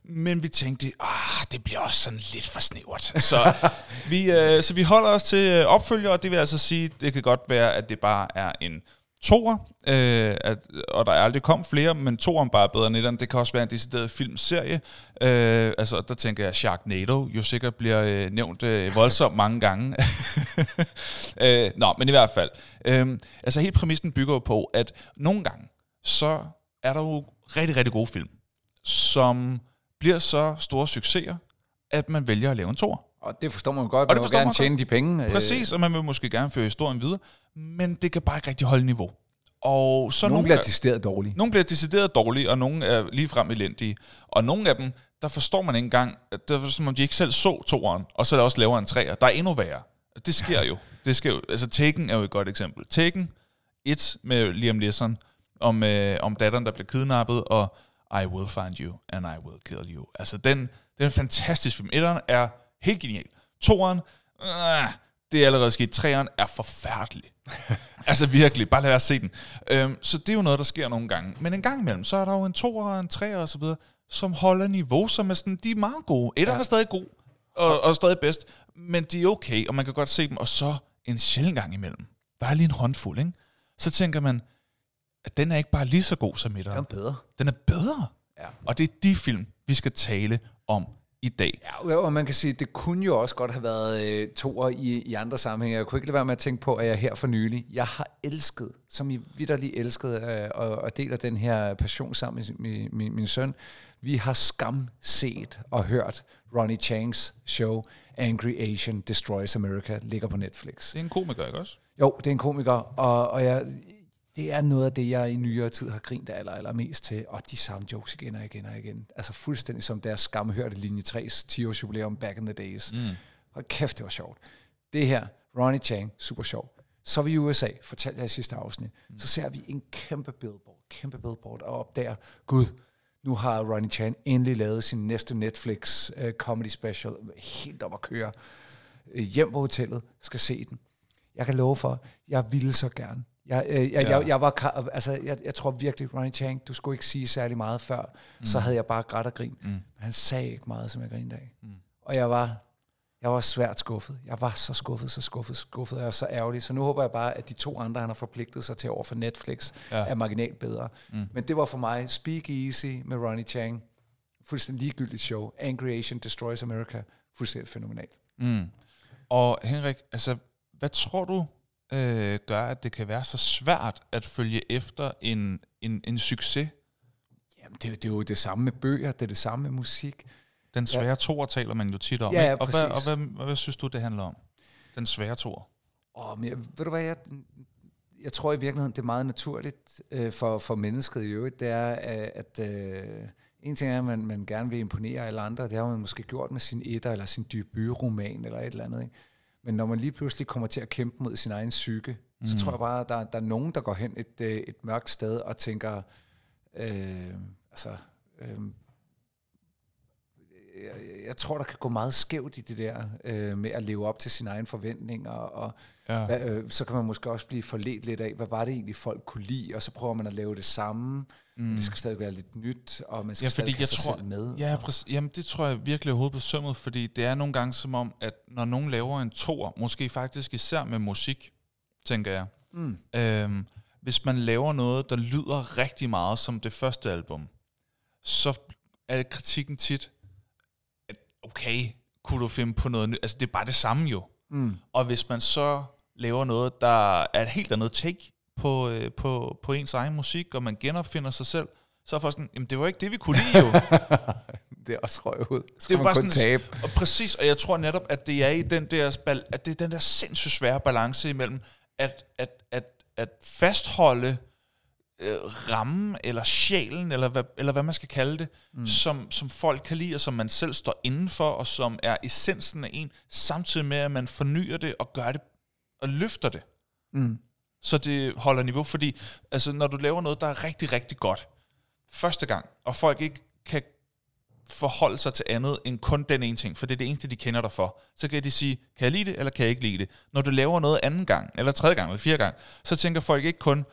[SPEAKER 2] Men vi tænkte, ah, det bliver også sådan lidt for snævert. Så vi, øh, så vi holder os til øh, opfølger, og det vil altså sige, det kan godt være, at det bare er en toer, øh, at, og der er aldrig kom flere, men toeren bare er bedre end etteren. Det kan også være en decideret filmserie. Øh, altså, der tænker jeg, Sharknado jo sikkert bliver øh, nævnt øh, voldsomt mange gange. øh, nå, men i hvert fald. Øh, altså, hele præmissen bygger på, at nogle gange, så er der jo rigtig, rigtig gode film, som bliver så store succeser, at man vælger at lave en tor.
[SPEAKER 1] Og det forstår man godt.
[SPEAKER 2] Og
[SPEAKER 1] Man
[SPEAKER 2] det
[SPEAKER 1] vil gerne tjene de penge. øh,
[SPEAKER 2] Præcis, og man vil måske gerne føre historien videre, men det kan bare ikke rigtig holde niveau. Og så
[SPEAKER 1] Nogle
[SPEAKER 2] nogle,
[SPEAKER 1] bliver
[SPEAKER 2] af-
[SPEAKER 1] decideret dårlige.
[SPEAKER 2] nogle bliver decideret dårlige, og nogle er ligefrem elendige. Og nogle af dem, der forstår man ikke engang, at det er som om de ikke selv så toeren, og så er der også laver en træer. Der er endnu værre. Det sker jo. Det sker jo. Altså Taken er jo et godt eksempel. Taken 1 med Liam Neeson, om, øh, om datteren, der bliver kidnappet, og I will find you, and I will kill you. Altså, den, den er fantastisk film. Etteren er helt genial. Toeren, øh, det er allerede sket. Treeren er forfærdelig. altså virkelig, bare lad være at se den. Øhm, så det er jo noget, der sker nogle gange. Men en gang imellem, så er der jo en toer og en treer og så videre, som holder niveau, som er sådan, de er meget gode. Etteren
[SPEAKER 1] Ja.
[SPEAKER 2] er stadig god, og, og stadig bedst, men de er okay, og man kan godt se dem. Og så en sjældent gang imellem, bare lige en håndfuld, ikke? så tænker man, at den er ikke bare lige så god som etteren.
[SPEAKER 1] er bedre.
[SPEAKER 2] Den er bedre.
[SPEAKER 1] Ja.
[SPEAKER 2] Og det er de film, vi skal tale om i dag.
[SPEAKER 1] Ja, og man kan sige, det kunne jo også godt have været øh, toer i, i andre sammenhænge. Jeg kunne ikke lade være med at tænke på, at jeg her for nylig, jeg har elsket, som I vidderligt elsket, øh, og, og deler den her passion sammen med min, min, min søn. Vi har skam set og hørt Ronnie Changs show Angry Asian Destroys America, ligger på Netflix.
[SPEAKER 2] Det er en komiker, ikke også?
[SPEAKER 1] Jo, det er en komiker, og, og jeg, det er noget af det, jeg i nyere tid har grint aller, allermest til. Og de samme jokes igen og igen og igen. Altså fuldstændig som deres skamhørte linje 3's 10 års jubilæum back in the days. Mm. Og kæft, det var sjovt. Det her, Ronnie Chang, super sjov. Så er vi i USA, fortalte jeg i sidste afsnit. Mm. Så ser vi en kæmpe billboard, kæmpe billboard, og opdager, gud, nu har Ronnie Chan endelig lavet sin næste Netflix uh, comedy special, helt op at køre. Øh, hjem på hotellet, skal se den. Jeg kan love for, jeg ville så gerne. Jeg, øh, jeg,
[SPEAKER 2] Ja.
[SPEAKER 1] jeg, jeg, var, altså, jeg, jeg tror virkelig, Ronnie Chang, du skulle ikke sige særlig meget før, mm. så havde jeg bare grædt og grin. Mm. Men han sagde ikke meget, som jeg grinede af. Mm. Og jeg var, jeg var svært skuffet. Jeg var så skuffet, så skuffet, skuffet. Jeg var så ærgerlig. Så nu håber jeg bare, at de to andre, han har forpligtet sig til over for Netflix,
[SPEAKER 2] ja.
[SPEAKER 1] er marginalt bedre. Mm. Men det var for mig Speak Easy med Ronnie Chang. Fuldstændig ligegyldigt show. Angry Asian Destroys America. Fuldstændig fænomenalt.
[SPEAKER 2] Mm. Og Henrik, altså, hvad tror du øh, gør, at det kan være så svært at følge efter en, en, en succes?
[SPEAKER 1] Jamen, det, er jo- det er jo det samme med bøger, det er det samme med musik.
[SPEAKER 2] Den svære ja. toer taler man jo tit om.
[SPEAKER 1] Ja, ja,
[SPEAKER 2] og, hvad, og hvad, hvad, hvad synes du, det handler om? Den svære toer.
[SPEAKER 1] Åh, men jeg, ved du hvad, jeg, jeg tror i virkeligheden, det er meget naturligt øh, for, for mennesket i øvrigt, det er, øh, at øh, en ting er, at man, man gerne vil imponere alle andre, det har man måske gjort med sin etter, eller sin debutroman, eller et eller andet, ikke? Men når man lige pludselig kommer til at kæmpe mod sin egen psyke, mm. så tror jeg bare, at der, der er nogen, der går hen et, øh, et mørkt sted og tænker, øh, altså, øh, jeg, jeg tror, der kan gå meget skævt i det der øh, med at leve op til sine egne forventninger, og
[SPEAKER 2] Ja.
[SPEAKER 1] hvad, øh, så kan man måske også blive forledt lidt af, hvad var det egentlig, folk kunne lide, og så prøver man at lave det samme, mm. men det skal stadig være lidt nyt, og man skal
[SPEAKER 2] Ja,
[SPEAKER 1] stadig
[SPEAKER 2] fordi
[SPEAKER 1] have
[SPEAKER 2] jeg tror,
[SPEAKER 1] selv med.
[SPEAKER 2] ja, præcis, jamen det tror jeg virkelig er hovedet på sømmet, fordi det er nogle gange som om, at når nogen laver en toer, måske faktisk især med musik, tænker jeg,
[SPEAKER 1] Mm.
[SPEAKER 2] øhm, hvis man laver noget, der lyder rigtig meget som det første album, så er kritikken tit, okay, kunne du finde på noget nyt? Altså det er bare det samme jo.
[SPEAKER 1] Mm.
[SPEAKER 2] Og hvis man så laver noget, der er et helt andet take på, øh, på, på ens egen musik, og man genopfinder sig selv, så er folk sådan, jamen det var ikke det, vi kunne lide jo.
[SPEAKER 1] Det er også røg ud. Så
[SPEAKER 2] Det er bare sådan,
[SPEAKER 1] tabe.
[SPEAKER 2] og præcis, og jeg tror netop, at det er i den der, at det er den der sindssygt svære balance imellem, at, at, at, at fastholde øh, rammen, eller sjælen, eller hvad, eller hvad man skal kalde det, mm. som, som folk kan lide, og som man selv står indenfor, og som er essensen af en, samtidig med, at man fornyer det, og gør det, og løfter det
[SPEAKER 1] Mm.
[SPEAKER 2] så det holder niveau, fordi altså, når du laver noget, der er rigtig, rigtig godt første gang, og folk ikke kan forholde sig til andet end kun den ene ting, for det er det eneste, de kender dig for, så kan de sige, kan jeg lide det, eller kan jeg ikke lide det? Når du laver noget anden gang, eller tredje gang, eller fjerde gang, så tænker folk ikke kun,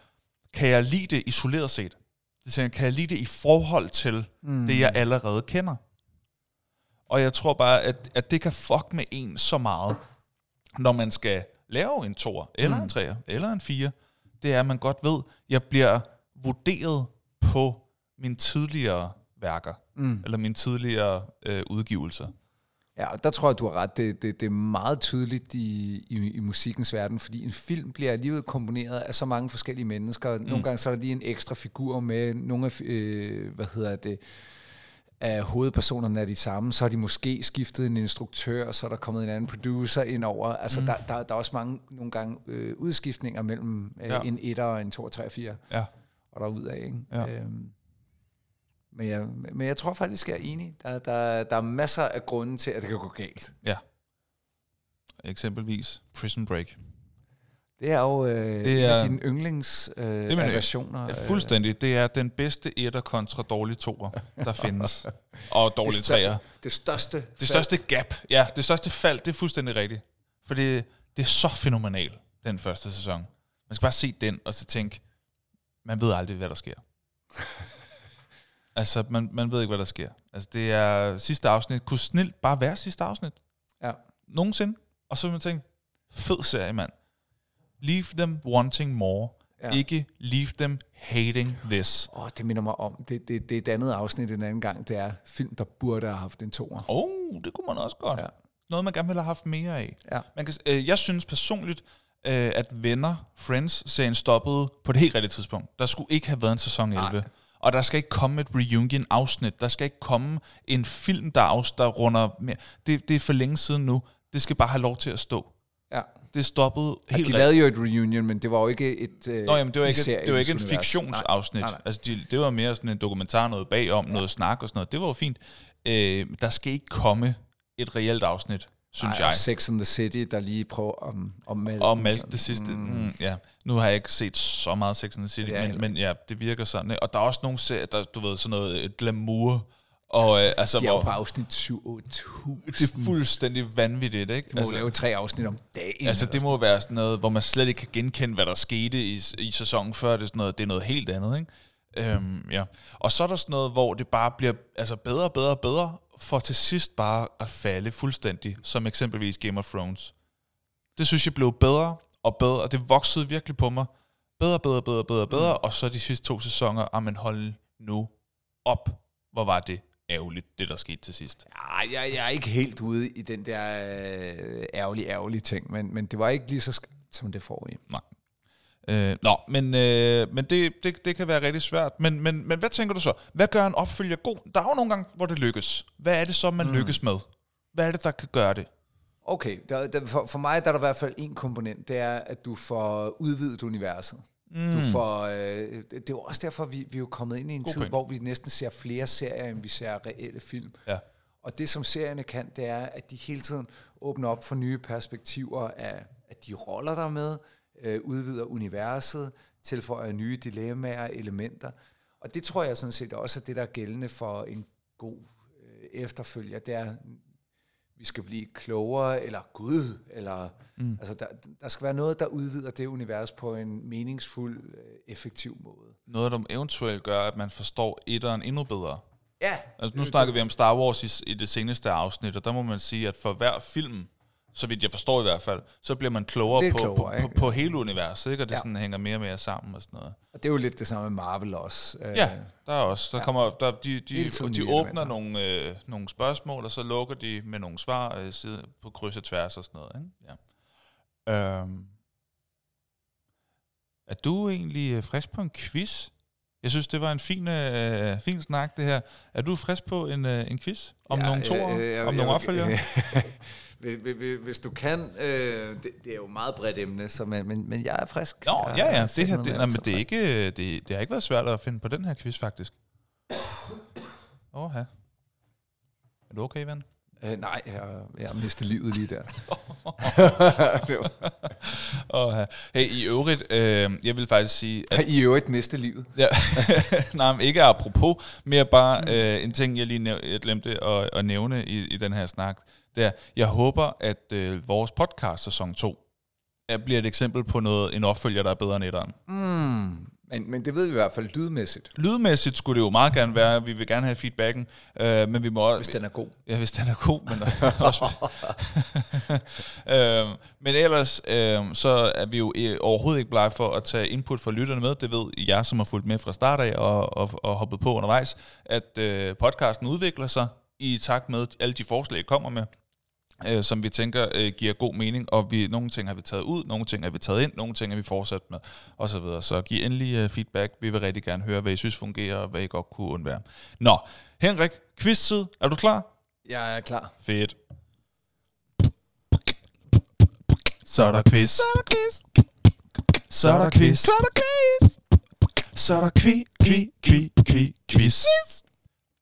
[SPEAKER 2] kan jeg lide det isoleret set? De tænker, kan jeg lide det i forhold til mm. det, jeg allerede kender? Og jeg tror bare, at, at det kan fuck med en så meget, når man skal lave en toer, eller mm. en treer, eller en fire. det er, at man godt ved, at jeg bliver vurderet på mine tidligere værker,
[SPEAKER 1] Mm.
[SPEAKER 2] eller mine tidligere øh, udgivelser.
[SPEAKER 1] Ja, og der tror jeg, du har ret. Det, det, det er meget tydeligt i, i, i musikkens verden, fordi en film bliver alligevel komponeret af så mange forskellige mennesker. Nogle
[SPEAKER 2] Mm.
[SPEAKER 1] gange så er der lige en ekstra figur med nogle af, øh, hvad hedder det, af hovedpersonerne er de samme, så har de måske skiftet en instruktør, så er der kommet en anden producer ind over. Altså, mm. der, der, der er også mange nogle gange øh, udskiftninger mellem øh,
[SPEAKER 2] Ja.
[SPEAKER 1] en 1 og en 2 og 3 og 4,
[SPEAKER 2] Ja.
[SPEAKER 1] og derudad, ikke?
[SPEAKER 2] Ja.
[SPEAKER 1] Øhm, men, jeg, men jeg tror faktisk, jeg er enig. Der, der, der er masser af grunde til, at det kan gå galt.
[SPEAKER 2] Eksempelvis Prison Break.
[SPEAKER 1] Det er jo øh,
[SPEAKER 2] Det
[SPEAKER 1] det
[SPEAKER 2] er-
[SPEAKER 1] er, dine yndlings øh,
[SPEAKER 2] er min-
[SPEAKER 1] versioner.
[SPEAKER 2] Ja, fuldstændig. Det er den bedste etter kontra dårlige toer, der findes. Og dårlige
[SPEAKER 1] Det
[SPEAKER 2] træer.
[SPEAKER 1] Det største.
[SPEAKER 2] Det største gap, ja, det største fald, det er fuldstændig rigtigt. For det, det er så fænomenal, den første sæson. Man skal bare se den, og så tænke, man ved aldrig, hvad der sker. altså, man, man ved ikke, hvad der sker. Altså, det er sidste afsnit, kunne snilt bare være sidste afsnit.
[SPEAKER 1] Ja.
[SPEAKER 2] Nogensinde. Og så vil man tænke, fed serie, mand. Leave them wanting more. Ja. Ikke leave them hating this.
[SPEAKER 1] Åh, det minder mig om. Det, det, det er et andet afsnit en anden gang. Det er film, der burde have haft en toer.
[SPEAKER 2] Oh, det kunne man også godt. Ja. Noget, man gerne ville have haft mere af.
[SPEAKER 1] Ja.
[SPEAKER 2] Man kan, øh, jeg synes personligt, øh, at Venner, Friends-serien stoppede på det helt rigtige tidspunkt. Der skulle ikke have været en sæson 11.
[SPEAKER 1] Nej.
[SPEAKER 2] Og der skal ikke komme et reunion-afsnit. Der skal ikke komme en film, der, afs- der runder mere. Det, det er for længe siden nu. Det skal bare have lov til at stå.
[SPEAKER 1] Ja.
[SPEAKER 2] Det stoppede
[SPEAKER 1] Ja,
[SPEAKER 2] helt
[SPEAKER 1] de lavede jo et reunion, men det var jo ikke et øh,
[SPEAKER 2] Nå, jamen, det var ikke,
[SPEAKER 1] seriens
[SPEAKER 2] det var ikke en
[SPEAKER 1] univers.
[SPEAKER 2] fiktionsafsnit.
[SPEAKER 1] Nej, nej, nej.
[SPEAKER 2] Altså, de, det var mere sådan en dokumentar, noget bagom, ja. noget snak og sådan noget. Det var jo fint. Øh, der skal ikke komme et reelt afsnit, synes
[SPEAKER 1] Nej,
[SPEAKER 2] jeg.
[SPEAKER 1] Sex and the City, der lige prøver om, om mælke.
[SPEAKER 2] Og mælk det sidste. Mm. Mm, ja. Nu har jeg ikke set så meget Sex and the City, men, men ja, det virker sådan. Og der er også nogle serier, der, du ved, sådan noget øh, glamour. Og øh, altså,
[SPEAKER 1] De er jo på afsnit 7
[SPEAKER 2] det er fuldstændig vanvittigt, ikke?
[SPEAKER 1] De må altså, lave tre afsnit om dagen.
[SPEAKER 2] Altså, det må være sådan noget, hvor man slet ikke kan genkende, hvad der skete i, i sæsonen før. Det er, sådan noget, det er noget helt andet, ikke? Øhm, ja. Og så er der sådan noget, hvor det bare bliver altså, bedre og bedre og bedre, for til sidst bare at falde fuldstændig, som eksempelvis Game of Thrones. Det synes jeg blev bedre og bedre, og det voksede virkelig på mig. Bedre, bedre, bedre, bedre, bedre, og så de sidste to sæsoner, ah, men hold nu op. Hvor var det ærgerligt, det der skete til sidst.
[SPEAKER 1] Ja, jeg, jeg er ikke helt ude i den der øh, ærgerlige, ærgerlige ting, men, men det var ikke lige så sk- som det forrige.
[SPEAKER 2] Øh, nå, men, øh, men det, det, det kan være rigtig svært. Men, men, men hvad tænker du så? Hvad gør en opfølger god? Der er jo nogle gange, hvor det lykkes. Hvad er det så, man mm. lykkes med? Hvad er det, der kan gøre det?
[SPEAKER 1] Okay, der, der, for, for mig der er der i hvert fald en komponent, det er, at du får udvidet universet. Mm. Du får, øh, det, er jo også derfor, vi, vi er jo kommet ind i en
[SPEAKER 2] God
[SPEAKER 1] tid,
[SPEAKER 2] point.
[SPEAKER 1] hvor vi næsten ser flere serier, end vi ser reelle film.
[SPEAKER 2] Ja.
[SPEAKER 1] Og det, som serierne kan, det er, at de hele tiden åbner op for nye perspektiver af, af de roller, der er med, øh, udvider universet, tilføjer nye dilemmaer, elementer. Og det tror jeg sådan set også er det, der er gældende for en god øh, efterfølger. Det er, vi skal blive klogere, eller Gud, eller mm. altså der, der skal være noget, der udvider det univers på en meningsfuld, øh, effektiv måde.
[SPEAKER 2] Noget, der eventuelt gør, at man forstår etteren endnu bedre.
[SPEAKER 1] Ja,
[SPEAKER 2] Altså, nu snakker vi om Star Wars i, i det seneste afsnit, og der må man sige, at for hver film, så vidt jeg forstår i hvert fald, så bliver man klogere, på,
[SPEAKER 1] klogere,
[SPEAKER 2] på, på,
[SPEAKER 1] ikke?
[SPEAKER 2] på hele universet, ikke? og det
[SPEAKER 1] Ja.
[SPEAKER 2] sådan hænger mere og mere sammen og sådan noget.
[SPEAKER 1] og det er jo lidt det samme med Marvel også. Øh,
[SPEAKER 2] Ja, der er også. Der
[SPEAKER 1] ja.
[SPEAKER 2] kommer, der, de, de, de
[SPEAKER 1] nye
[SPEAKER 2] åbner nogle, øh, nogle spørgsmål, og så lukker de med nogle svar øh, side, på kryds og tværs og sådan noget. Ikke? Ja. Øhm. Er du egentlig øh, frisk på en quiz? Jeg synes, det var en fin, øh, fin snak, det her. Er du frisk på en, øh, en quiz? Om ja, nogle toer?
[SPEAKER 1] øh, jeg-
[SPEAKER 2] om
[SPEAKER 1] jeg-
[SPEAKER 2] nogle opfølgere?
[SPEAKER 1] hvis, hvis, du kan, øh, det, det er jo et meget bredt emne, så, men, men, men jeg er frisk.
[SPEAKER 2] Nå,
[SPEAKER 1] Jeg
[SPEAKER 2] ja, ja. Det, her, det, nej, men det, er ikke, det, det har ikke været svært at finde på den her quiz, faktisk. Åh, ja. Er du okay, ven?
[SPEAKER 1] Øh, nej, jeg, jeg mistet livet lige der.
[SPEAKER 2] øh, hey, i øvrigt, øh, jeg vil faktisk sige, at
[SPEAKER 1] I øvrigt mistet livet.
[SPEAKER 2] Ja, nej, men ikke apropos, mere bare øh, en ting, jeg lige næv- jeg glemte at, at nævne i, i den her snak. Det er, jeg håber, at øh, vores podcast sæson 2 er, bliver et eksempel på noget, en opfølger, der er bedre end etteren.
[SPEAKER 1] Mm, Men, men det ved vi i hvert fald lydmæssigt,
[SPEAKER 2] Lydmæssigt skulle det jo meget gerne være, vi vil gerne have feedbacken, øh, men vi må også...
[SPEAKER 1] hvis den er god.
[SPEAKER 2] Ja, hvis den er god, men også... øhm, men ellers, øhm, så er vi jo øh, overhovedet ikke blege for at tage input fra lytterne med. Det ved jeg, som har fulgt med fra start af og, og, og hoppet på undervejs, at øh, podcasten udvikler sig i takt med alle de forslag, I kommer med øh, som vi tænker øh, giver god mening, og vi, nogle ting har vi taget ud, nogle ting har vi taget ind, nogle ting er vi fortsat med, og så videre. Så giv endelig øh, feedback. Vi vil rigtig gerne høre, hvad I synes fungerer, og hvad I godt kunne undvære. Nå, Henrik, quiz-tid. Er du klar?
[SPEAKER 1] Jeg er klar.
[SPEAKER 2] Fedt.
[SPEAKER 3] Så er der quiz.
[SPEAKER 2] Så er der quiz.
[SPEAKER 3] Så er der quiz.
[SPEAKER 2] Så er der quiz.
[SPEAKER 3] Så er der kvi, kvi, kvi, kvi, quiz.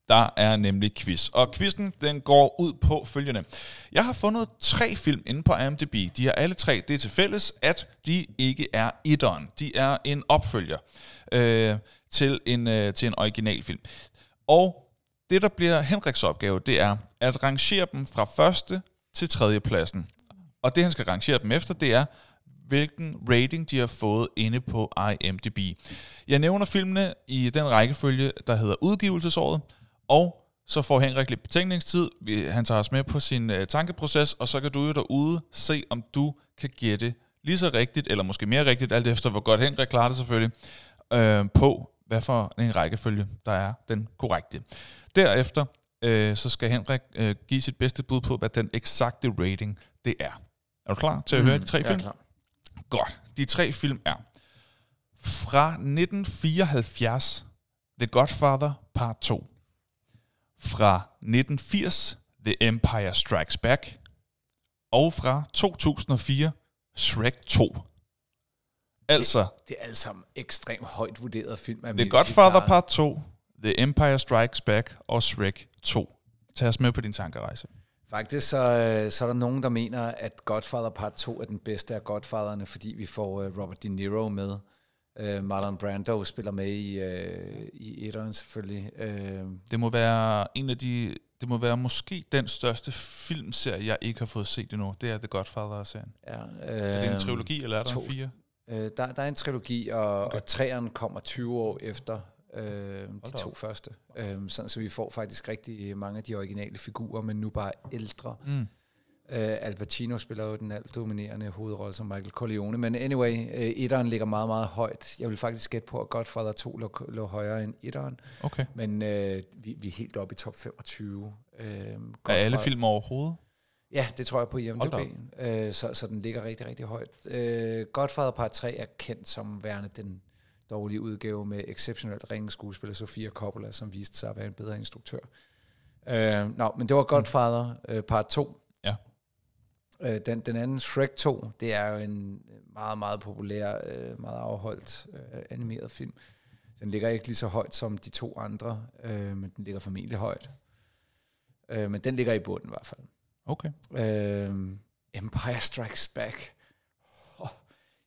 [SPEAKER 2] Der er nemlig quiz. Og quizzen, den går ud på følgende. Jeg har fundet tre film inde på IMDb. De har alle tre det til fælles, at de ikke er etteren. De er en opfølger øh, til, en, øh, til en originalfilm. Og det, der bliver Henriks opgave, det er at rangere dem fra første til tredje pladsen. Og det, han skal rangere dem efter, det er, hvilken rating de har fået inde på IMDb. Jeg nævner filmene i den rækkefølge, der hedder udgivelsesåret, og så får Henrik lidt betænkningstid. Han tager os med på sin øh, tankeproces, og så kan du jo derude se, om du kan gætte lige så rigtigt, eller måske mere rigtigt, alt efter hvor godt Henrik klarer det selvfølgelig, øh, på hvad for en rækkefølge, der er den korrekte. Derefter øh, så skal Henrik øh, give sit bedste bud på, hvad den eksakte rating det er. Er du klar til at mm, høre de tre
[SPEAKER 1] jeg er
[SPEAKER 2] film?
[SPEAKER 1] klar.
[SPEAKER 2] Godt. De tre film er fra 1974, The Godfather Part 2. Fra 1980, The Empire Strikes Back. Og fra 2004, Shrek 2. Altså,
[SPEAKER 1] Det er alle sammen ekstremt højt vurderet film. af
[SPEAKER 2] The Godfather. Part 2, The Empire Strikes Back og Shrek 2. Tag os med på din tankerejse.
[SPEAKER 1] Faktisk så, øh, så er der nogen, der mener, at Godfather Part 2 er den bedste af Godfatherne, fordi vi får uh, Robert De Niro med. Uh, Marlon Brando spiller med i, uh, i etteren selvfølgelig. Uh,
[SPEAKER 2] Det må være en af de... Det må være måske den største filmserie, jeg ikke har fået set endnu. Det er The Godfather-serien.
[SPEAKER 1] ja, uh,
[SPEAKER 2] Er det en trilogi, eller er der
[SPEAKER 1] to.
[SPEAKER 2] en fire?
[SPEAKER 1] Uh, der, der er en trilogi, og, okay. og træeren kommer 20 år efter uh, de to
[SPEAKER 2] op.
[SPEAKER 1] første. Uh, sådan, så vi får faktisk rigtig mange af de originale figurer, men nu bare ældre.
[SPEAKER 2] Mm.
[SPEAKER 1] Uh, Al Pacino spiller jo den alt dominerende hovedrolle som Michael Corleone. Men anyway, uh, etteren ligger meget, meget højt. Jeg vil faktisk gætte på, at Godfather 2 lå, lå højere end etteren.
[SPEAKER 2] Okay.
[SPEAKER 1] Men uh, vi, vi er helt oppe i top 25. Uh,
[SPEAKER 2] Er alle film overhovedet?
[SPEAKER 1] Ja, det tror jeg på IMDb. Uh, så, så den ligger rigtig, rigtig højt. Uh, Godfather Part 3 er kendt som værende den dårlige udgave med exceptionelt ringe skuespiller Sofia Coppola, som viste sig at være en bedre instruktør. Uh, Nå, men det var Godfather uh, Part 2. Øh, den, den anden, Shrek 2, det er jo en meget, meget populær, øh, meget afholdt øh, animeret film. Den ligger ikke lige så højt som de to andre, øh, men den ligger formentlig højt. Øh, men den ligger i bunden i hvert fald.
[SPEAKER 2] Okay.
[SPEAKER 1] Øh, Empire Strikes Back. Oh,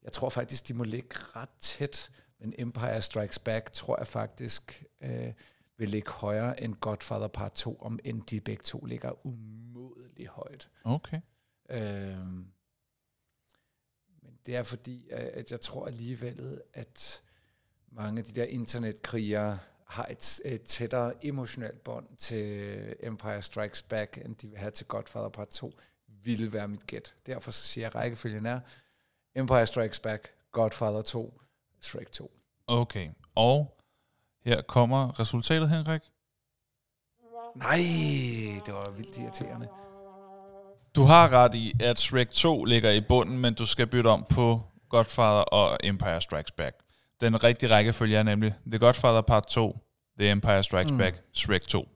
[SPEAKER 1] jeg tror faktisk, de må ligge ret tæt, men Empire Strikes Back tror jeg faktisk øh, vil ligge højere end Godfather Part 2, om end de begge to ligger umådeligt højt.
[SPEAKER 2] Okay.
[SPEAKER 1] Øhm, men det er fordi, at at jeg tror alligevel, at mange af de der internetkrigere har et, et tættere emotionelt bånd til Empire Strikes Back, end de vil have til Godfather Part 2, ville være mit gæt. Derfor så siger jeg, at rækkefølgen er Empire Strikes Back, Godfather 2, Shrek 2.
[SPEAKER 2] Okay. Og her kommer resultatet, Henrik.
[SPEAKER 1] Nej, det var vildt irriterende.
[SPEAKER 2] Du har ret i, at Shrek 2 ligger i bunden, men du skal bytte om på Godfather og Empire Strikes Back. Den rigtige rækkefølge er nemlig The Godfather Part 2, The Empire Strikes mm. Back, Shrek 2.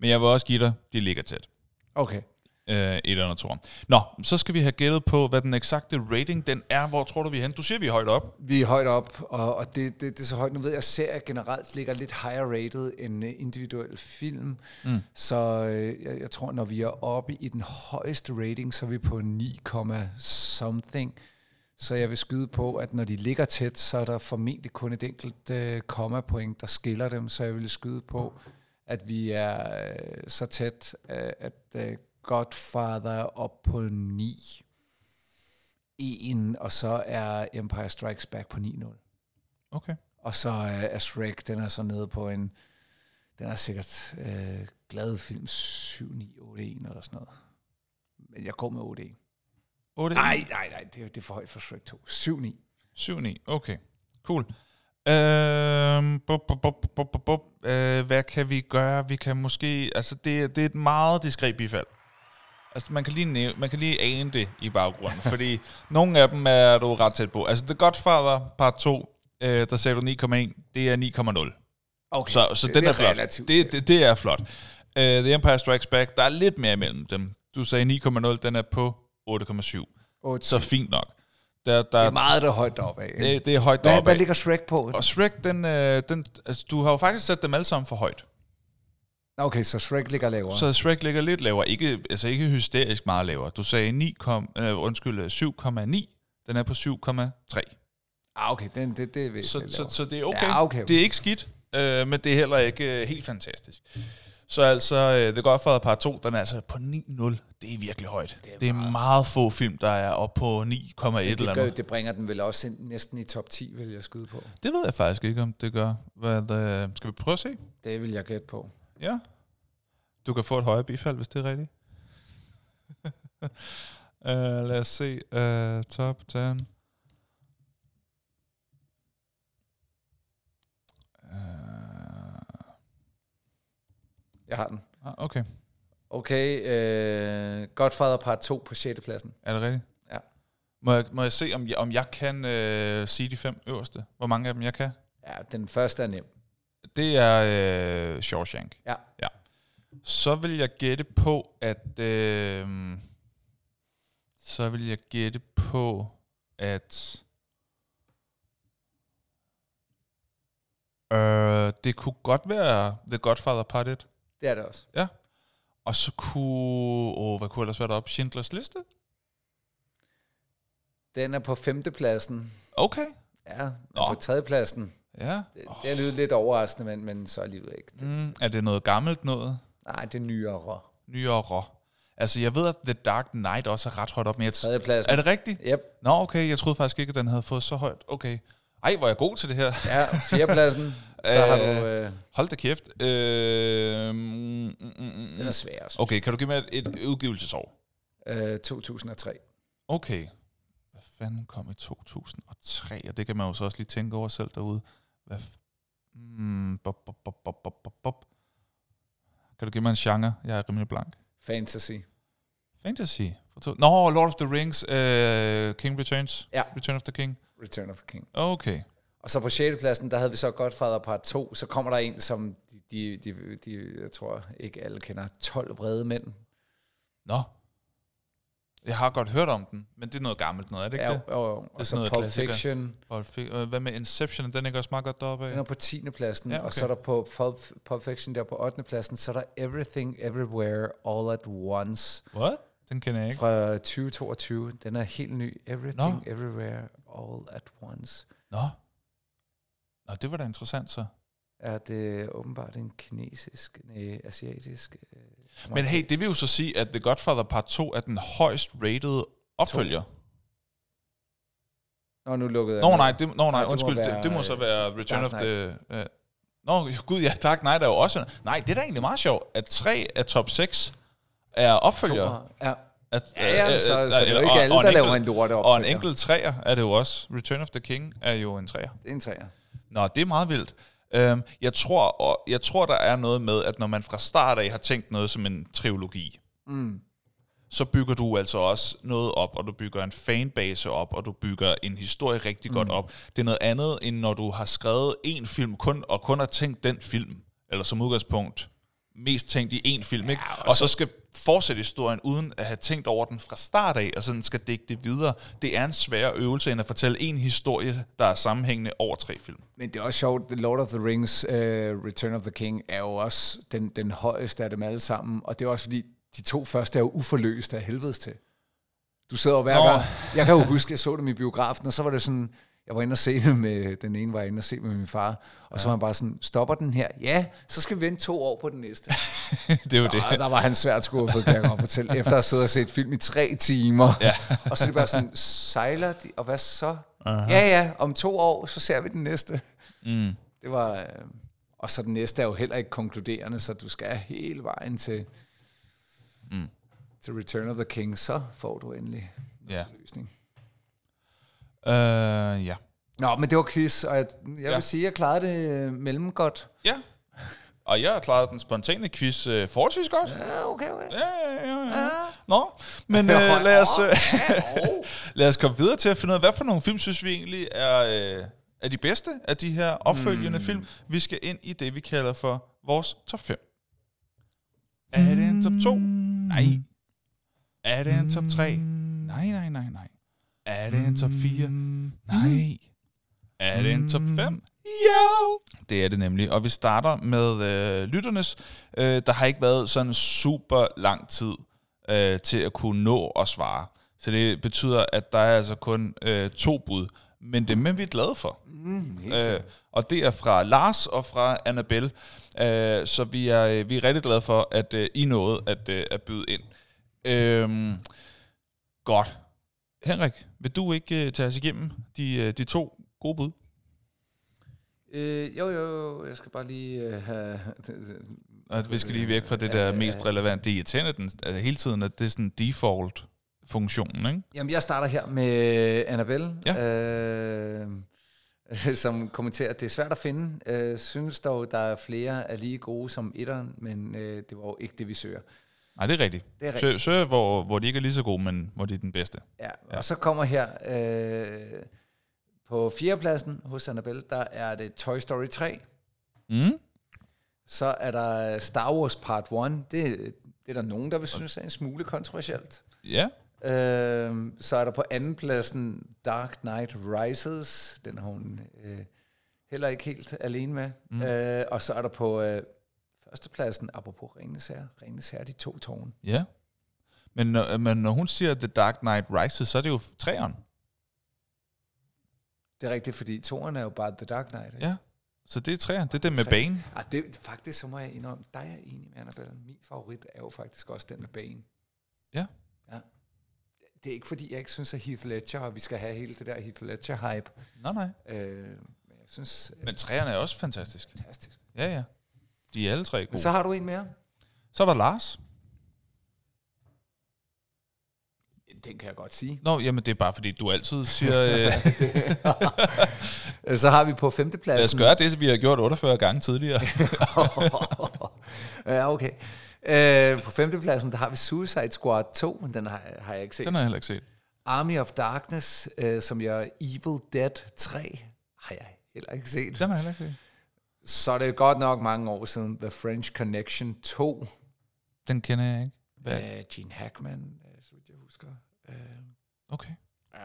[SPEAKER 2] Men jeg vil også give dig, de ligger tæt.
[SPEAKER 1] Okay.
[SPEAKER 2] Øh, et eller tror. Nå, så skal vi have gættet på, hvad den eksakte rating den er. Hvor tror du, vi er henne? Du siger, vi er højt op.
[SPEAKER 1] Vi er højt op, og, og det, det, det er så højt. Nu ved jeg, at serier generelt ligger lidt higher rated end øh, individuel film. Mm. Så øh, jeg, jeg tror, når vi er oppe i den højeste rating, så er vi på 9, something. Så jeg vil skyde på, at når de ligger tæt, så er der formentlig kun et enkelt øh, komma-point, der skiller dem. Så jeg vil skyde på, at vi er øh, så tæt, øh, at øh, Godfather er op på 9. 1, og så er Empire Strikes Back på 9-0.
[SPEAKER 2] Okay.
[SPEAKER 1] Og så er Shrek, den er så nede på en, den er sikkert øh, glad film 7, 9, 8, 1 eller sådan noget. Men jeg går med 8, 1.
[SPEAKER 2] 8,
[SPEAKER 1] Nej, nej, nej, det, er- det er for højt for Shrek 2. 7, 9.
[SPEAKER 2] 7, 9. Okay, cool. Øhm, bup, bup, bup, bup, bup, bup. Øh, hvad kan vi gøre? Vi kan måske... Altså, det, det er et meget diskret bifald. Altså, man kan lige, nævne, man kan lige ane det i baggrunden, fordi nogle af dem er du ret tæt på. Altså, The Godfather part 2, øh, der sagde du 9,1, det er 9,0.
[SPEAKER 1] Okay,
[SPEAKER 2] Så, så
[SPEAKER 1] det,
[SPEAKER 2] den
[SPEAKER 1] det
[SPEAKER 2] er, flot.
[SPEAKER 1] relativt
[SPEAKER 2] Det, det, det er flot. Uh, The Empire Strikes Back, der er lidt mere imellem dem. Du sagde 9,0, den er på 8,7.
[SPEAKER 1] Otte,
[SPEAKER 2] Så fint nok. Der, der,
[SPEAKER 1] det er meget der er højt deroppe af.
[SPEAKER 2] det, det er højt deroppe
[SPEAKER 1] hvad ligger Shrek på?
[SPEAKER 2] Og Shrek, den, øh, den, altså, du har jo faktisk sat dem alle sammen for højt.
[SPEAKER 1] Okay, så Shrek ligger lavere.
[SPEAKER 2] Så Shrek ligger lidt lavere. Ikke, altså ikke hysterisk meget lavere. Du sagde 9, kom, øh, undskyld, øh, 7,9. Den er på 7,3.
[SPEAKER 1] Ah, okay, den, det, det er
[SPEAKER 2] Så,
[SPEAKER 1] væsentligt
[SPEAKER 2] så,
[SPEAKER 1] lavere.
[SPEAKER 2] så det er okay.
[SPEAKER 1] Ja, okay.
[SPEAKER 2] Det er ikke skidt, øh, men det er heller ikke øh, helt fantastisk. Så altså, øh, The Godfather Part 2, den er altså på 9,0. Det er virkelig højt. Det er, det er meget få film, der er oppe på 9,1 eller
[SPEAKER 1] det, gør,
[SPEAKER 2] noget.
[SPEAKER 1] det bringer den vel også ind, næsten i top 10, vil jeg skyde på.
[SPEAKER 2] Det ved jeg faktisk ikke, om det gør. Hvad, øh, skal vi prøve at se?
[SPEAKER 1] Det vil jeg gætte på.
[SPEAKER 2] Ja. Du kan få et højere bifald, hvis det er rigtigt. uh, lad os se. Uh, top 10. Uh,
[SPEAKER 1] Jeg har den.
[SPEAKER 2] ah, okay.
[SPEAKER 1] Okay, øh, Godfather part 2 på 6. pladsen.
[SPEAKER 2] Er det rigtigt?
[SPEAKER 1] Ja.
[SPEAKER 2] Må jeg, må jeg se, om jeg, om jeg kan uh, sige de fem øverste? Hvor mange af dem jeg kan?
[SPEAKER 1] Ja, den første er nem.
[SPEAKER 2] Det er uh, Shawshank.
[SPEAKER 1] Ja.
[SPEAKER 2] ja. Så vil jeg gætte på, at... Øh, så vil jeg gætte på, at... Øh, det kunne godt være The Godfather Part 1.
[SPEAKER 1] Det er det også.
[SPEAKER 2] Ja. Og så kunne... Åh, hvad kunne ellers være deroppe? Schindlers Liste?
[SPEAKER 1] Den er på 5. pladsen.
[SPEAKER 2] Okay.
[SPEAKER 1] Ja, og
[SPEAKER 2] Nå.
[SPEAKER 1] på 3.
[SPEAKER 2] Ja.
[SPEAKER 1] Det, det er lydet lidt overraskende, men, men så alligevel ikke.
[SPEAKER 2] Mm, er det noget gammelt noget?
[SPEAKER 1] Nej, det er nyere.
[SPEAKER 2] Nyere? Altså, jeg ved, at The Dark Knight også er ret højt op, men jeg
[SPEAKER 1] 3. pladsen.
[SPEAKER 2] Er det rigtigt?
[SPEAKER 1] Yep.
[SPEAKER 2] Nå, okay. Jeg troede faktisk ikke, at den havde fået så højt. Okay. Ej, hvor er jeg god til det her.
[SPEAKER 1] Ja, 4. pladsen. Så har du... Øh,
[SPEAKER 2] Hold da kæft. Øh, mm, mm, mm, mm.
[SPEAKER 1] den er svær. synes
[SPEAKER 2] Okay, kan du give mig et, et udgivelsesår?
[SPEAKER 1] Øh, 2003.
[SPEAKER 2] Okay. Hvad fanden kom i 2003? Og det kan man jo så også lige tænke over selv derude. Hvad mm, bop, bop, bop, bop, bop, bop, bop. Kan du give mig en genre? Jeg er rimelig blank.
[SPEAKER 1] Fantasy.
[SPEAKER 2] Fantasy. Nå, Lord of the Rings, uh, King Returns.
[SPEAKER 1] Ja.
[SPEAKER 2] Return of the King.
[SPEAKER 1] Return of the King.
[SPEAKER 2] Okay.
[SPEAKER 1] Og så på 6. pladsen, der havde vi så Godfather part 2. Så kommer der en, som de, de, de, de jeg tror ikke alle kender. 12 vrede mænd.
[SPEAKER 2] Nå. Jeg har godt hørt om den, men det er noget gammelt noget, er det ikke
[SPEAKER 1] Ja,
[SPEAKER 2] det?
[SPEAKER 1] jo, jo. Og
[SPEAKER 2] sådan
[SPEAKER 1] så
[SPEAKER 2] noget
[SPEAKER 1] Pulp
[SPEAKER 2] klassiker.
[SPEAKER 1] Fiction.
[SPEAKER 2] Pulp Fic- øh, Hvad med Inception? Den ikke også meget godt deroppe
[SPEAKER 1] Den er
[SPEAKER 2] af?
[SPEAKER 1] på 10. pladsen.
[SPEAKER 2] Ja,
[SPEAKER 1] Og
[SPEAKER 2] okay.
[SPEAKER 1] så er der på Pulp, Pulp Fiction der på 8. pladsen. Så er der Everything Everywhere All at Once
[SPEAKER 2] What? Den kender jeg ikke.
[SPEAKER 1] fra 2022. Den er helt ny. Everything
[SPEAKER 2] Nå.
[SPEAKER 1] Everywhere All at Once.
[SPEAKER 2] Nå. Nå, det var da interessant så.
[SPEAKER 1] Er det åbenbart en kinesisk, nej, asiatisk... Øh,
[SPEAKER 2] Men hey, det vil jo så sige, at The Godfather Part 2 er den højst rated opfølger.
[SPEAKER 1] Nå, nu lukkede jeg
[SPEAKER 2] Nå nej, det, nå,
[SPEAKER 1] Nej,
[SPEAKER 2] nej
[SPEAKER 1] det må
[SPEAKER 2] undskyld, det,
[SPEAKER 1] være,
[SPEAKER 2] det må så
[SPEAKER 1] øh,
[SPEAKER 2] være Return
[SPEAKER 1] Dark
[SPEAKER 2] of the... Uh, Nå, gud ja, Dark Knight er jo også... Nej, det er da egentlig meget sjovt, at tre af top 6 er opfølgere.
[SPEAKER 1] Toer. Ja.
[SPEAKER 2] At,
[SPEAKER 1] Ja, ja,
[SPEAKER 2] øh,
[SPEAKER 1] så,
[SPEAKER 2] øh,
[SPEAKER 1] så det er jo ikke alle, der laver en lorte
[SPEAKER 2] Og en
[SPEAKER 1] opfølger.
[SPEAKER 2] enkelt træer er det jo også. Return of the King er jo en træer.
[SPEAKER 1] Det er en træer.
[SPEAKER 2] Nå, det er meget vildt. Øhm, jeg, tror, og jeg tror, der er noget med, at når man fra start af har tænkt noget som en trilogi,
[SPEAKER 1] Mm.
[SPEAKER 2] så bygger du altså også noget op, og du bygger en fanbase op, og du bygger en historie rigtig mm. godt op. Det er noget andet, end når du har skrevet en film kun, og kun har tænkt den film, eller som udgangspunkt mest tænkt i én film, ikke?
[SPEAKER 1] og
[SPEAKER 2] og så skal fortsætte historien uden at have tænkt over den fra start af, og sådan skal dække det videre. Det er en svær øvelse end at fortælle en historie, der er sammenhængende over tre film.
[SPEAKER 1] Men det er også sjovt, The Lord of the Rings, uh, Return of the King, er jo også den, den højeste af dem alle sammen. Og det er også fordi, de to første er jo uforløst af helvedes til. Du sidder og hver gang. Jeg kan jo huske, jeg så dem i biografen, og så var det sådan, jeg var inde og se det med, den ene var jeg inde og se med min far, og så var han bare sådan, stopper den her? Ja, så skal vi vente to år på den næste.
[SPEAKER 2] det er jo det.
[SPEAKER 1] Der var han svært skuffet, kan jeg godt fortælle, efter at have siddet og set film i tre timer.
[SPEAKER 2] Ja.
[SPEAKER 1] og så er det bare sådan, sejler de, og hvad så? Uh-huh. Ja, ja, om to år, så ser vi den næste.
[SPEAKER 2] Mm.
[SPEAKER 1] Det var... Øh, og så den næste er jo heller ikke konkluderende, så du skal hele vejen til,
[SPEAKER 2] Mm.
[SPEAKER 1] til Return of the King, så får du endelig
[SPEAKER 2] Ja.
[SPEAKER 1] løsning.
[SPEAKER 2] Uh, ja.
[SPEAKER 1] Nå, men det var quiz, og jeg, jeg
[SPEAKER 2] Ja.
[SPEAKER 1] vil sige, at jeg klarede det øh, mellem godt.
[SPEAKER 2] Ja. Og jeg har klaret den spontane quiz uh, forholdsvis godt.
[SPEAKER 1] Ja, okay, okay.
[SPEAKER 2] Ja, ja, ja. ja. Nå, men uh, lad, os, uh, lad os komme videre til at finde ud af, hvad for nogle film synes vi egentlig er, uh, er de bedste af de her opfølgende mm. film. Vi skal ind i det, vi kalder for vores top 5. Er det en top 2? Nej. Er det en top 3? Nej, nej, nej, nej. Er det en top 4? Nej. Er det en top 5? Ja! Det er det nemlig. Og vi starter med øh, lytternes. Øh, der har ikke været sådan super lang tid øh, til at kunne nå at svare. Så det betyder, at der er altså kun øh, to bud. Men det er vi er glade for.
[SPEAKER 1] Mm,
[SPEAKER 2] Øh, og det er fra Lars og fra Annabelle. Øh, så vi er, øh, vi er rigtig glade for, at øh, I nåede at, øh, at byde ind. Øh, godt. Henrik, vil du ikke øh, tage os igennem de, øh, de to gode bud?
[SPEAKER 1] Øh, jo, jo, jeg skal bare lige øh, have...
[SPEAKER 2] Og vi skal lige væk fra det der
[SPEAKER 1] ja,
[SPEAKER 2] mest relevant. Det er irriterende den, altså hele tiden, at det er sådan default-funktionen, ikke?
[SPEAKER 1] Jamen, jeg starter her med Annabelle,
[SPEAKER 2] Ja.
[SPEAKER 1] øh, som kommenterer, at det er svært at finde. Øh, synes dog, der er flere er lige gode som etteren, men øh, det var jo ikke det, vi søger.
[SPEAKER 2] Nej, det er rigtigt.
[SPEAKER 1] Det er
[SPEAKER 2] Søg, søg, hvor, hvor de ikke er lige så gode, men hvor de er den bedste.
[SPEAKER 1] Ja, og så kommer her øh, på fjerdepladsen hos Annabelle, der er det Toy Story 3.
[SPEAKER 2] Mm?
[SPEAKER 1] Så er der Star Wars Part 1. Det, det er der nogen, der vil synes er en smule kontroversielt.
[SPEAKER 2] Ja.
[SPEAKER 1] Øh, så er der på anden pladsen Dark Knight Rises. Den har hun øh, heller ikke helt alene med. Mm. Øh, og så er der på øh, førstepladsen, apropos Ringens Herre, Ringens Herre, de to tårne.
[SPEAKER 2] Ja. Men, når- men når hun siger The Dark Knight Rises, så er det jo træeren.
[SPEAKER 1] Det er rigtigt, fordi toren er jo bare The Dark Knight. Ikke?
[SPEAKER 2] Ja. Så det er træeren. Det er det med
[SPEAKER 1] Tre.
[SPEAKER 2] Bane.
[SPEAKER 1] Ah, det, faktisk, så må jeg indrømme, der er jeg enig med Annabelle. Min favorit er jo faktisk også den med Bane.
[SPEAKER 2] Ja.
[SPEAKER 1] ja. Det er ikke fordi, jeg ikke synes, at Heath Ledger, og vi skal have hele det der Heath Ledger-hype.
[SPEAKER 2] Nej, nej.
[SPEAKER 1] Øh, men jeg synes,
[SPEAKER 2] Men træerne er også fantastisk.
[SPEAKER 1] fantastisk.
[SPEAKER 2] Ja, ja. De er alle tre gode.
[SPEAKER 1] så
[SPEAKER 2] Så,
[SPEAKER 1] har du en mere.
[SPEAKER 2] så er der Lars.
[SPEAKER 1] Den kan jeg godt sige.
[SPEAKER 2] Nå, jamen det er bare fordi, du altid siger, Øh,
[SPEAKER 1] så har vi på femtepladsen.
[SPEAKER 2] lad os gøre det, vi har gjort 48 gange tidligere.
[SPEAKER 1] ja, okay. Øh, på femtepladsen, der har vi Suicide Squad 2, men den har, har jeg ikke set.
[SPEAKER 2] Den har jeg heller ikke set.
[SPEAKER 1] Army of Darkness, øh, som jeg Evil Dead 3, har jeg heller ikke set.
[SPEAKER 2] Den har jeg heller ikke set.
[SPEAKER 1] Så er det godt nok mange år siden. The French Connection 2.
[SPEAKER 2] Den kender jeg ikke. Hvad?
[SPEAKER 1] Af Gene Hackman, øh, så vidt jeg husker. Øh,
[SPEAKER 2] Okay.
[SPEAKER 1] ja.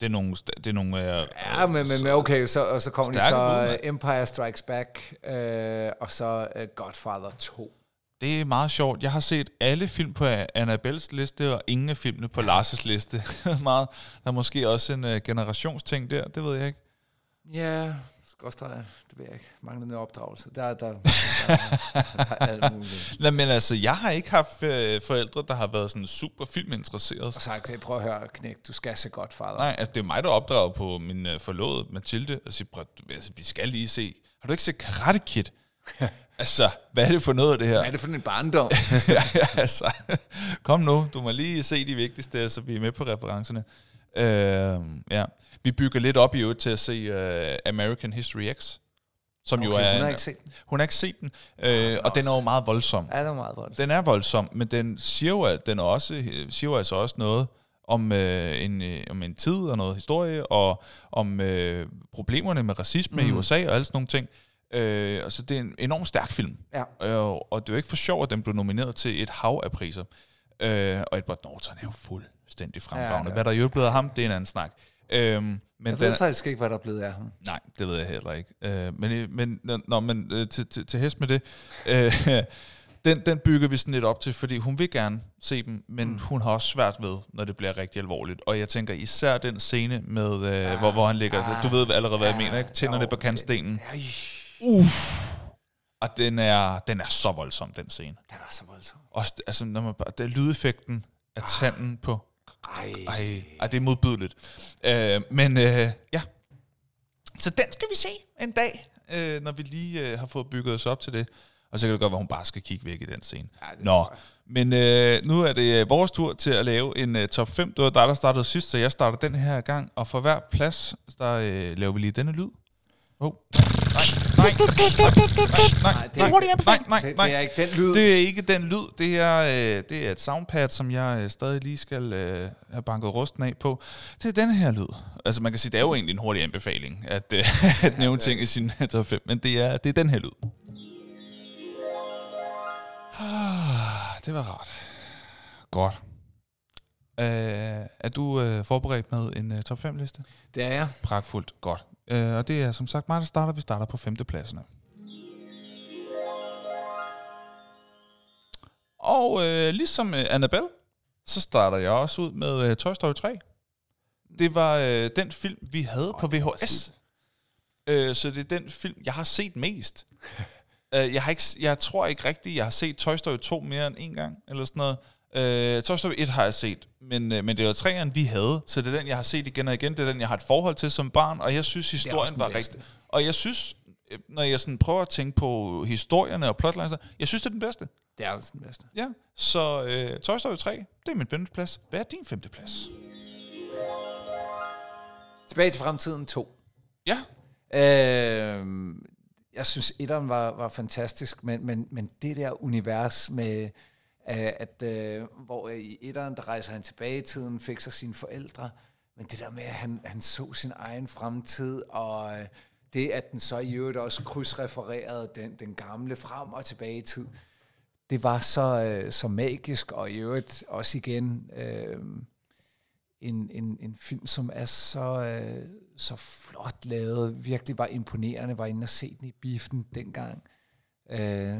[SPEAKER 2] Det er nogle, det er nogle øh,
[SPEAKER 1] Ja, men, men okay, så, og så kommer de så
[SPEAKER 2] mand.
[SPEAKER 1] Empire Strikes Back, øh, og så øh, Godfather 2.
[SPEAKER 2] Det er meget sjovt. Jeg har set alle film på Annabelles liste, og ingen af filmene på Lars' liste. meget. Der er måske også en uh, generationsting der, det ved jeg ikke.
[SPEAKER 1] Ja, skråstreger, det ved jeg ikke. Manglende opdragelse. Der, der, der, der, der er alt muligt.
[SPEAKER 2] Nej, men altså, jeg har ikke haft øh, forældre, der har været sådan super filminteresserede.
[SPEAKER 1] Og sagt, hey, prøv at høre, knæk, du skal se Godfather.
[SPEAKER 2] Nej, altså det er mig, der opdrager på min øh, forlovede Mathilde, og siger, prøv, altså, vi skal lige se. Har du ikke set Karate Kid? altså, hvad er det for noget af det her?
[SPEAKER 1] Hvad er det for en barndom?
[SPEAKER 2] ja, altså, kom nu, du må lige se de vigtigste, så vi er med på referencerne. Øh, ja. Vi bygger lidt op i øvrigt til at se uh, American History X, som jo
[SPEAKER 1] Okay,
[SPEAKER 2] er...
[SPEAKER 1] hun har ikke set den.
[SPEAKER 2] hun har ikke set den, øh, og den er jo meget voldsom.
[SPEAKER 1] Ja, det var meget voldsomt.
[SPEAKER 2] Den er voldsom, men den siger jo, at den er også, siger jo altså også noget om, øh, en, øh, om en tid og noget historie, og om øh, problemerne med racisme mm. i USA og alle sådan nogle ting. Øh, altså, det er en enormt stærk film.
[SPEAKER 1] Ja.
[SPEAKER 2] Øh, og det er jo ikke for sjovt, at den blev nomineret til et hav af priser. Øh, og Edward Norton er jo fuldstændig fremragende.
[SPEAKER 1] Ja,
[SPEAKER 2] Hvad der er jo blevet af ham, det er en anden snak. Øh, men
[SPEAKER 1] Jeg
[SPEAKER 2] den
[SPEAKER 1] ved
[SPEAKER 2] er-
[SPEAKER 1] faktisk ikke, hvad der er blevet af ham.
[SPEAKER 2] Nej, det ved jeg heller ikke. Øh, men men, nå, men øh, til, til, til hest med det, øh, den, den bygger vi sådan lidt op til, fordi hun vil gerne se dem, men mm. hun har også svært ved, når det bliver rigtig alvorligt. Og jeg tænker især den scene, med, øh, ah, hvor, hvor han ligger, ah, du ved allerede, hvad jeg mener, ikke? tænderne
[SPEAKER 1] jo,
[SPEAKER 2] på kantstenen.
[SPEAKER 1] Ej,
[SPEAKER 2] Og den er, den er så voldsom, den scene.
[SPEAKER 1] den er så voldsom.
[SPEAKER 2] Også, altså, når man bare, det er lydeffekten af tanden på
[SPEAKER 1] Ej.
[SPEAKER 2] Ej, ej, det er modbydeligt. Øh, men øh, ja, Så den skal vi se en dag, øh, når vi lige øh, har fået bygget os op til det. Og så kan det godt være, at hun bare skal kigge væk i den scene.
[SPEAKER 1] Ja,
[SPEAKER 2] Nå, men øh, nu er det øh, vores tur til at lave en øh, top 5. Det var dig, der startede sidst, så jeg starter den her gang. Og for hver plads, der øh, laver vi lige denne lyd. Oh. Nej, nej, nej, nej,
[SPEAKER 1] Nej, det
[SPEAKER 2] nej,
[SPEAKER 1] er Det, er ikke den lyd.
[SPEAKER 2] Det er ikke den lyd. Det er, øh, det er et soundpad, som jeg øh, stadig lige skal øh, have banket rusten af på. Det er den her lyd. Altså man kan sige, det er jo egentlig en hurtig anbefaling at, øh, at nævne ting i sin top 5, men det er, det er den her lyd. Ah, det var rart. Godt. Øh, er du øh, forberedt med en øh, top 5 liste?
[SPEAKER 1] Det er jeg.
[SPEAKER 2] Pragtfuldt. Godt. Øh, og det er som sagt mig, der starter. Vi starter på femtepladserne. Og øh, ligesom øh, Annabelle, så starter jeg også ud med øh, Toy Story 3. Det var øh, den film, vi havde
[SPEAKER 1] Åh,
[SPEAKER 2] på VHS. Øh, så det er den film, jeg har set mest. øh, jeg, har ikke, jeg tror ikke rigtigt, jeg har set Toy Story 2 mere end en gang, eller sådan noget. Øh, Toy Story 1 har jeg set, men, øh, men det var træerne, vi havde, så det er den, jeg har set igen og igen. Det er den, jeg har et forhold til som barn, og jeg synes, historien var rigtig... Og jeg synes, øh, når jeg sådan prøver at tænke på historierne og plotlines, jeg synes, det er den bedste.
[SPEAKER 1] Det er også den bedste.
[SPEAKER 2] Ja, så øh, Toy Story 3, det er min femteplads. Hvad er din femteplads?
[SPEAKER 1] Tilbage til fremtiden 2.
[SPEAKER 2] Ja,
[SPEAKER 1] Øh, jeg synes, etteren var, var fantastisk, men, men, men det der univers med, at øh, hvor i etteren, der rejser han tilbage i tiden, fik sig sine forældre, men det der med, at han, han så sin egen fremtid, og øh, det, at den så i øvrigt også krydsrefererede den, den gamle frem og tilbage i tid, det var så, øh, så magisk, og i øvrigt også igen øh, en, en, en film, som er så, øh, så flot lavet, virkelig var imponerende, var inde og se den i biffen dengang. Øh,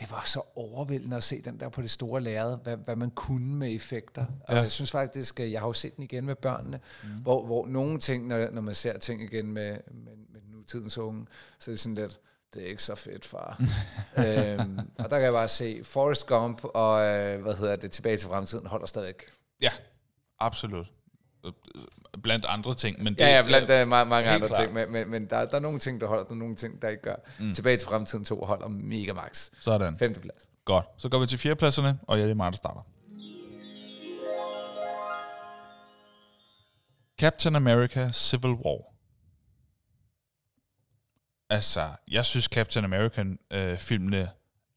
[SPEAKER 1] det var så overvældende at se den der på det store lærred, hvad, hvad man kunne med effekter. Og
[SPEAKER 2] Ja.
[SPEAKER 1] jeg synes faktisk, at jeg har jo set den igen med børnene, mm. hvor, hvor nogle ting, når, når man ser ting igen med, med, med nutidens unge, så er det sådan lidt, det er ikke så fedt, far. øhm, og der kan jeg bare se, Forrest Gump og, øh, hvad hedder det, Tilbage til fremtiden, holder stadig.
[SPEAKER 2] ja, absolut. Øh, Blandt andre ting, men det,
[SPEAKER 1] Ja, ja, blandt uh, mange, mange andre
[SPEAKER 2] klart.
[SPEAKER 1] ting, men, men, men der, der er nogle ting, der holder, der er nogle ting, der ikke gør. Mm. Tilbage til fremtiden 2 holder mega max.
[SPEAKER 2] Sådan.
[SPEAKER 1] Femteplads.
[SPEAKER 2] Godt. Så går vi til fjerdepladserne, og ja, det er mig, der starter. Captain America Civil War. Altså, jeg synes Captain American-filmene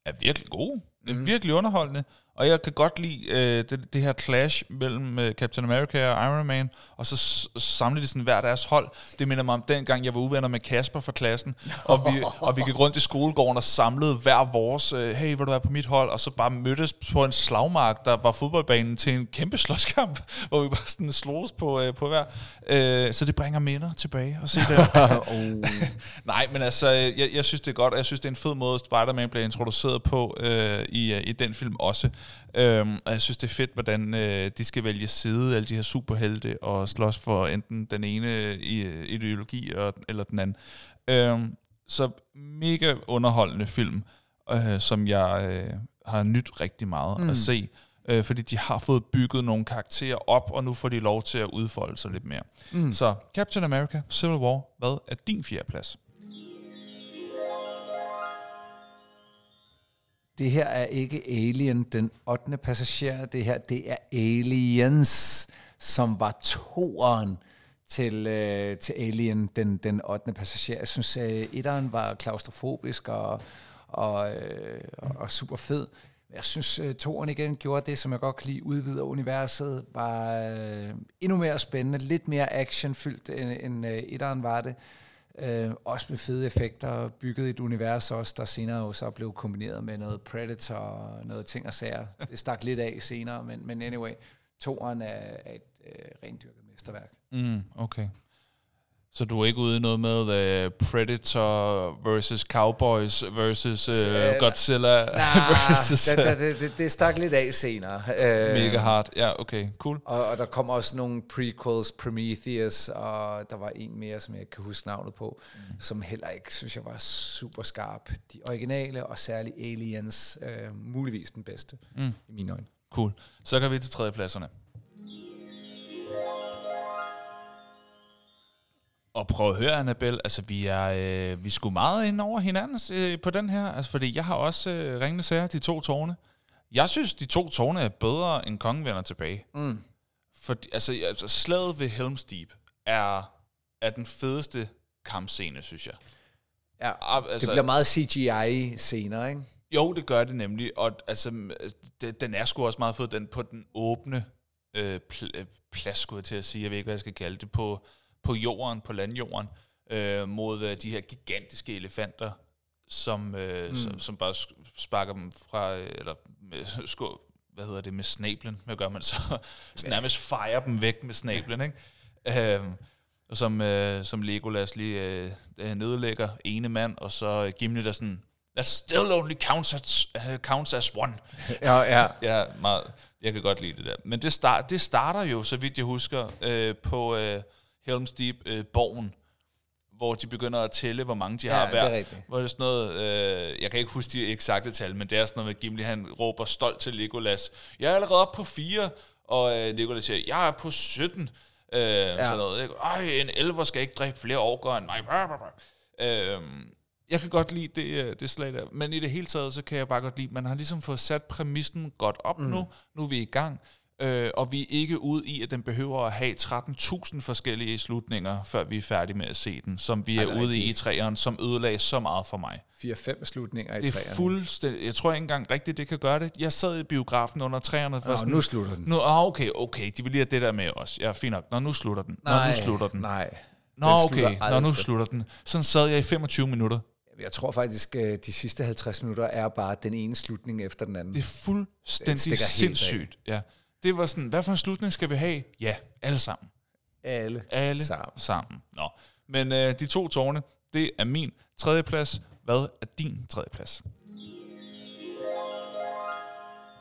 [SPEAKER 2] er virkelig gode. Det er virkelig underholdende. Og jeg kan godt lide øh, det, det her clash mellem øh, Captain America og Iron Man, og så samle de sådan hver deres hold. Det minder mig om dengang, jeg var uvenner med Kasper fra klassen, og vi, og vi gik rundt i skolegården og samlede hver vores, øh, hey, vil du være på mit hold? Og så bare mødtes på en slagmark, der var fodboldbanen til en kæmpe slåskamp, hvor vi bare sådan sloges på, øh, på hver. Øh, så det bringer minder tilbage og se det.
[SPEAKER 1] oh.
[SPEAKER 2] Nej, men altså, jeg, jeg synes, det er godt, og jeg synes, det er en fed måde, Spider-Man bliver introduceret på øh, i, øh, i den film også. Øhm, og jeg synes, det er fedt, hvordan øh, de skal vælge side, alle de her superhelte, og slås for enten den ene øh, ideologi og, eller den anden. Øhm, så mega underholdende film, øh, som jeg øh, har nyt rigtig meget mm. at se. Øh, fordi de har fået bygget nogle karakterer op, og nu får de lov til at udfolde sig lidt mere. Mm. Så Captain America, Civil War, hvad er din fjerde plads?
[SPEAKER 1] Det her er ikke Alien, den 8. passager. Det her, det er Aliens, som var toeren til, øh, til Alien, den, den 8. passager. Jeg synes, øh, etteren var klaustrofobisk og, og, øh, og super fed. Jeg synes, øh, toeren igen gjorde det, som jeg godt kan lide, udvider universet, var øh, endnu mere spændende, lidt mere actionfyldt, end, end øh, etteren var det. Øh, også med fede effekter, bygget et univers også, der senere jo så blev kombineret med noget Predator og noget ting og sager. Det stak lidt af senere, men, men anyway, toeren er, er et øh, rendyrket mesterværk.
[SPEAKER 2] Mm, okay. Så du er ikke ude i noget med uh, Predator versus Cowboys versus uh, Godzilla
[SPEAKER 1] Nej,
[SPEAKER 2] versus
[SPEAKER 1] det,
[SPEAKER 2] uh,
[SPEAKER 1] det, det, det, stak lidt af senere. Øh,
[SPEAKER 2] Mega Hard? Ja, okay, cool.
[SPEAKER 1] Og, og der kom også nogle prequels, Prometheus, og der var en mere, som jeg ikke kan huske navnet på, mm. som heller ikke, synes jeg, var super skarp. De originale, og særligt Aliens, øh, muligvis den bedste, mm. i mine øjne.
[SPEAKER 2] Cool. Så går vi til tredjepladserne. Og prøv at høre, Annabelle, altså vi er, øh, vi er sgu meget ind over hinanden øh, på den her, altså fordi jeg har også øh, ringende sager, de to tårne. Jeg synes, de to tårne er bedre end kongen vender tilbage.
[SPEAKER 1] Mm.
[SPEAKER 2] For, altså, altså slaget ved Helm's Deep er, er den fedeste kampscene, synes jeg.
[SPEAKER 1] Ja,
[SPEAKER 2] Ah,
[SPEAKER 1] det
[SPEAKER 2] altså-
[SPEAKER 1] bliver meget CGI senere, ikke?
[SPEAKER 2] Jo, det gør det nemlig, og altså, det, den er sgu også meget fed, den på den åbne øh, pl- øh, plads, skulle jeg til at sige, jeg ved ikke, hvad jeg skal kalde det, på, på jorden, på landjorden, øh, mod øh, de her gigantiske elefanter, som, øh, mm. som, som bare sparker dem fra, øh, eller med, sko, hvad hedder det, med snablen, hvad gør man så? så nærmest fejrer dem væk med snablen, ikke? Øh, og som, øh, som Legolas lige øh, øh, nedlægger ene mand, og så Gimli der sådan, that still only counts as, uh, counts as one.
[SPEAKER 1] Ja, ja.
[SPEAKER 2] Ja, meget, jeg kan godt lide det der. Men det, start, det starter jo, så vidt jeg husker, øh, på øh, Helm's Deep øh, borgen, hvor de begynder at tælle, hvor mange de
[SPEAKER 1] Ja,
[SPEAKER 2] har
[SPEAKER 1] det
[SPEAKER 2] hver.
[SPEAKER 1] er rigtigt.
[SPEAKER 2] Hvor det er sådan noget, øh, jeg kan ikke huske de eksakte tal, men det er sådan noget med Gimli, han råber stolt til Legolas, jeg er allerede oppe på 4, og øh, Legolas siger, jeg er på 17. Øh, ja. Sådan noget. Ikke? Ej, en elver skal ikke dræbe flere orker end mig. Øh, jeg kan godt lide det, øh, det slag der. Men i det hele taget, så kan jeg bare godt lide, man har ligesom fået sat præmissen godt op mm. nu. Nu er vi i gang. Øh, og vi er ikke ude i, at den behøver at have 13.000 forskellige slutninger, før vi er færdige med at se den, som vi
[SPEAKER 1] Ej,
[SPEAKER 2] er
[SPEAKER 1] det er
[SPEAKER 2] ude i i
[SPEAKER 1] rigtigt.
[SPEAKER 2] træeren, som ødelagde så meget for mig.
[SPEAKER 1] 4-5 slutninger i
[SPEAKER 2] Det er
[SPEAKER 1] træerne.
[SPEAKER 2] fuldstændig... Jeg tror ikke engang rigtigt, det kan gøre det. Jeg sad i biografen under træerne.
[SPEAKER 1] Nå, nu slutter den.
[SPEAKER 2] Nu, ah, okay, okay, de vil lige have det der med os. Ja, fint nok. Nå, nu slutter den. Nå, nu slutter den.
[SPEAKER 1] Nej.
[SPEAKER 2] Nå, okay. Nå, nu slutter den. Sådan sad jeg i 25 minutter.
[SPEAKER 1] Jeg tror faktisk, at de sidste 50 minutter er bare den ene slutning efter den anden.
[SPEAKER 2] Det er fuldstændig sindssygt. Ja. Det var sådan, hvad for en slutning skal vi have? Ja, alle sammen.
[SPEAKER 1] Alle.
[SPEAKER 2] Alle
[SPEAKER 1] Sammen.
[SPEAKER 2] sammen. Nå. Men øh, de to tårne, det er min tredje plads. Hvad er din tredje plads?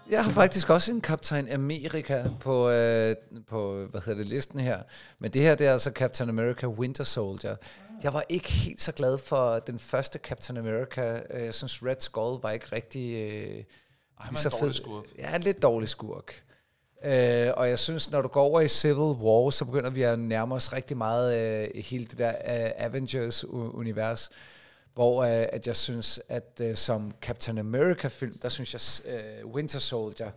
[SPEAKER 1] Jeg har faktisk også en Captain America på, øh, på hvad hedder det, listen her. Men det her, det er altså Captain America Winter Soldier. Jeg var ikke helt så glad for den første Captain America. Øh, Jeg synes, Red Skull var ikke rigtig... Øh,
[SPEAKER 2] var
[SPEAKER 1] lige så
[SPEAKER 2] en dårlig skurk.
[SPEAKER 1] Ja, en lidt dårlig skurk. Øh, og jeg synes, når du går over i Civil War, så begynder vi at nærme os rigtig meget øh, hele det der øh, Avengers-univers, hvor øh, at jeg synes, at øh, som Captain America-film, der synes jeg, øh, Winter Soldier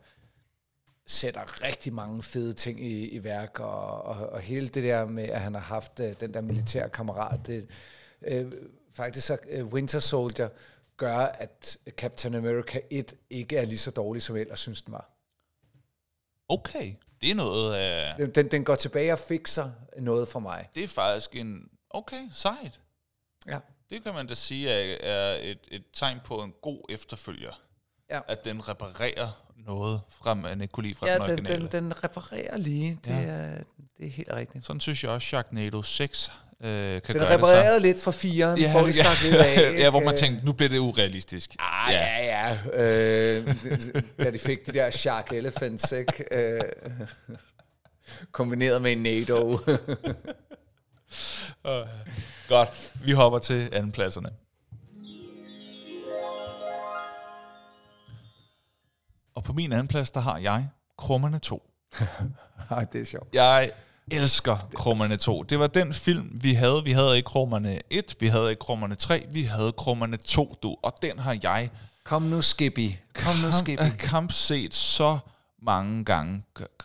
[SPEAKER 1] sætter rigtig mange fede ting i, i værk, og, og, og hele det der med, at han har haft øh, den der militære kammerat, det, øh, faktisk så øh, Winter Soldier gør, at Captain America 1 ikke er lige så dårlig, som jeg ellers synes, den var.
[SPEAKER 2] Okay, det er noget af...
[SPEAKER 1] Den, den, den går tilbage og fikser noget for mig.
[SPEAKER 2] Det er faktisk en... Okay, sejt.
[SPEAKER 1] Ja.
[SPEAKER 2] Det kan man da sige er, er et, et tegn på en god efterfølger.
[SPEAKER 1] Ja.
[SPEAKER 2] At den reparerer noget, fra man ikke kunne lide fra
[SPEAKER 1] Ja,
[SPEAKER 2] den
[SPEAKER 1] den,
[SPEAKER 2] originale.
[SPEAKER 1] den, den reparerer lige. Det,
[SPEAKER 2] Ja.
[SPEAKER 1] er, det er helt rigtigt.
[SPEAKER 2] Sådan synes jeg også, Sharknado 6 øh, kan
[SPEAKER 1] Den
[SPEAKER 2] gøre det
[SPEAKER 1] reparerede lidt fra firen, ja, hvor de stak lidt af.
[SPEAKER 2] ja, hvor man tænkte, nu bliver det urealistisk.
[SPEAKER 1] Ah, ja, ja. ja. Øh, da de fik de der Shark Elephants, ikke? Øh, kombineret med en NATO.
[SPEAKER 2] Godt, vi hopper til andenpladserne. Og på min anden plads, der har jeg Krummerne 2.
[SPEAKER 1] Ej, det er sjovt.
[SPEAKER 2] Jeg elsker Krummerne 2. Det var den film, vi havde. Vi havde ikke Krummerne 1, vi havde ikke Krummerne 3, vi havde Krummerne 2, du. Og den har jeg
[SPEAKER 1] Kom nu, Skippy. Kom nu, Skippy.
[SPEAKER 2] kamp, kamp set så mange gange.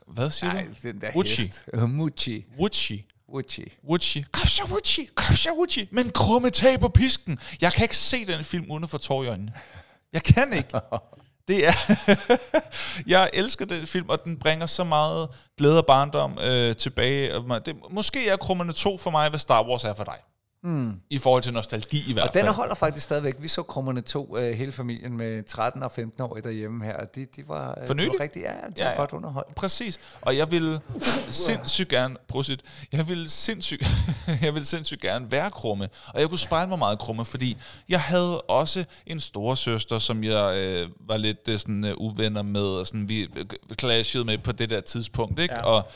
[SPEAKER 2] Hvad siger
[SPEAKER 1] Nej,
[SPEAKER 2] du?
[SPEAKER 1] den der
[SPEAKER 2] Wuchi.
[SPEAKER 1] hest. Uh, Muchi.
[SPEAKER 2] Wuchi.
[SPEAKER 1] Wuchi.
[SPEAKER 2] Wuchi. Kom så, Wuchi. Kom så, Wuchi. Men krumme tag på pisken. Jeg kan ikke se den film uden at få tår i øjnene. Jeg kan ikke. Det er... jeg elsker den film, og den bringer så meget glæde og barndom øh, tilbage. Og Det, måske er Krummerne 2 for mig, hvad Star Wars er for dig. Mm. I forhold til nostalgi i hvert
[SPEAKER 1] Og
[SPEAKER 2] fald.
[SPEAKER 1] den holder faktisk stadigvæk. Vi så Krummerne 2, øh, hele familien med 13 og 15 år derhjemme her. De, de var, øh, de var rigtig, ja, de
[SPEAKER 2] Ja,
[SPEAKER 1] var
[SPEAKER 2] ja.
[SPEAKER 1] godt underholdt.
[SPEAKER 2] Præcis. Og jeg vil sindssygt gerne, prosit, jeg vil sindssygt, jeg vil sindssygt gerne være krumme. Og jeg kunne spejle mig meget krumme, fordi jeg havde også en store søster, som jeg øh, var lidt øh, sådan, øh, uvenner med, og sådan, vi øh, clashede med på det der tidspunkt, ikke?
[SPEAKER 1] Ja.
[SPEAKER 2] Og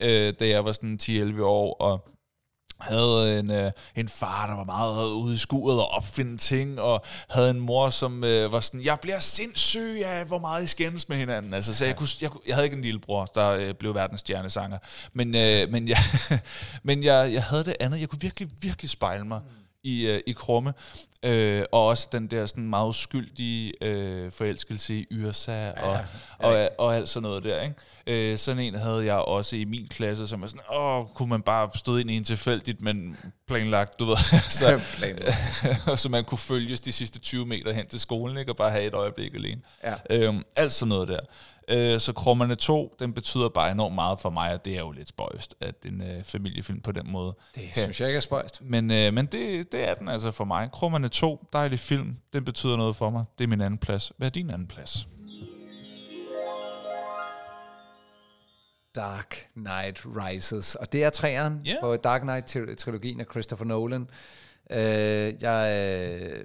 [SPEAKER 2] øh, da jeg var sådan 10-11 år, og havde en, øh, en far, der var meget ude i skuret og opfinde ting, og havde en mor, som øh, var sådan, jeg bliver sindssyg af, hvor meget I skændes med hinanden. Altså, så jeg, kunne, jeg, jeg havde ikke en lillebror, der øh, blev verdens stjernesanger, men, øh, men, jeg, men jeg, jeg havde det andet. Jeg kunne virkelig, virkelig spejle mig i, øh, i Krumme, øh, og også den der sådan meget uskyldige øh, forelskelse i Yrsa, og, og, og alt sådan noget der. Ikke? Øh, sådan en havde jeg også i min klasse, som er sådan, åh, kunne man bare stå ind i en tilfældigt, men planlagt, du ved, så, så man kunne følges de sidste 20 meter hen til skolen, ikke? og bare have et øjeblik alene.
[SPEAKER 1] Ja.
[SPEAKER 2] Øhm, alt sådan noget der. Øh, så Krummerne 2, den betyder bare enormt meget for mig, og det er jo lidt spøjst, at en øh, familiefilm på den måde.
[SPEAKER 1] Det
[SPEAKER 2] kan-
[SPEAKER 1] synes jeg ikke er spøjst.
[SPEAKER 2] Men, øh, men det, det er den altså for mig. Krummerne 2, dejlig film, den betyder noget for mig. Det er min anden plads. Hvad er din anden plads?
[SPEAKER 1] Dark Knight Rises. Og det er træeren
[SPEAKER 2] Ja.
[SPEAKER 1] på Dark Knight-trilogien af Christopher Nolan. Øh, jeg, øh,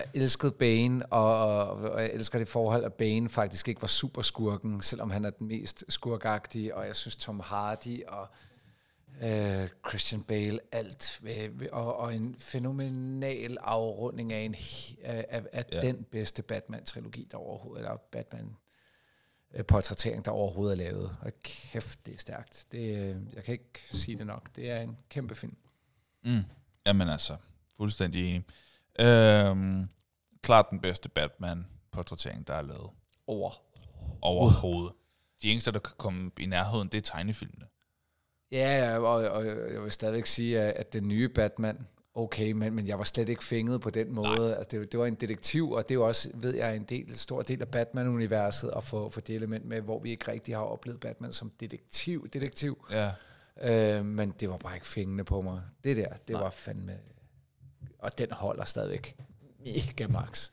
[SPEAKER 1] jeg elskede Bane, og, og, og jeg elsker det forhold, at Bane faktisk ikke var super skurken, selvom han er den mest skurkagtige, og jeg synes Tom Hardy og øh, Christian Bale, alt, ved- og, og en fænomenal afrunding af, en, he- af, af,
[SPEAKER 2] ja.
[SPEAKER 1] den bedste Batman-trilogi, der overhovedet, eller Batman øh, portrættering, der overhovedet er lavet. Og kæft, det er stærkt. Det, øh, jeg kan ikke sige det nok. Det er en kæmpe film.
[SPEAKER 2] Mm. Jamen altså, fuldstændig enig. Øhm, klart den bedste Batman-portrættering, der er lavet
[SPEAKER 1] Over.
[SPEAKER 2] overhovedet. De eneste, der kan komme i nærheden, det er tegnefilmene.
[SPEAKER 1] Ja, og, og jeg vil stadigvæk sige, at den nye Batman, okay, men, men jeg var slet ikke fænget på den måde. Altså, det, det var en detektiv, og det er jo også, ved jeg, en del, stor del af Batman-universet, at få, få det element med, hvor vi ikke rigtig har oplevet Batman som detektiv. detektiv.
[SPEAKER 2] Ja.
[SPEAKER 1] Øh, men det var bare ikke fængende på mig. Det der, det Nej. var fandme... Og den holder stadigvæk mega max.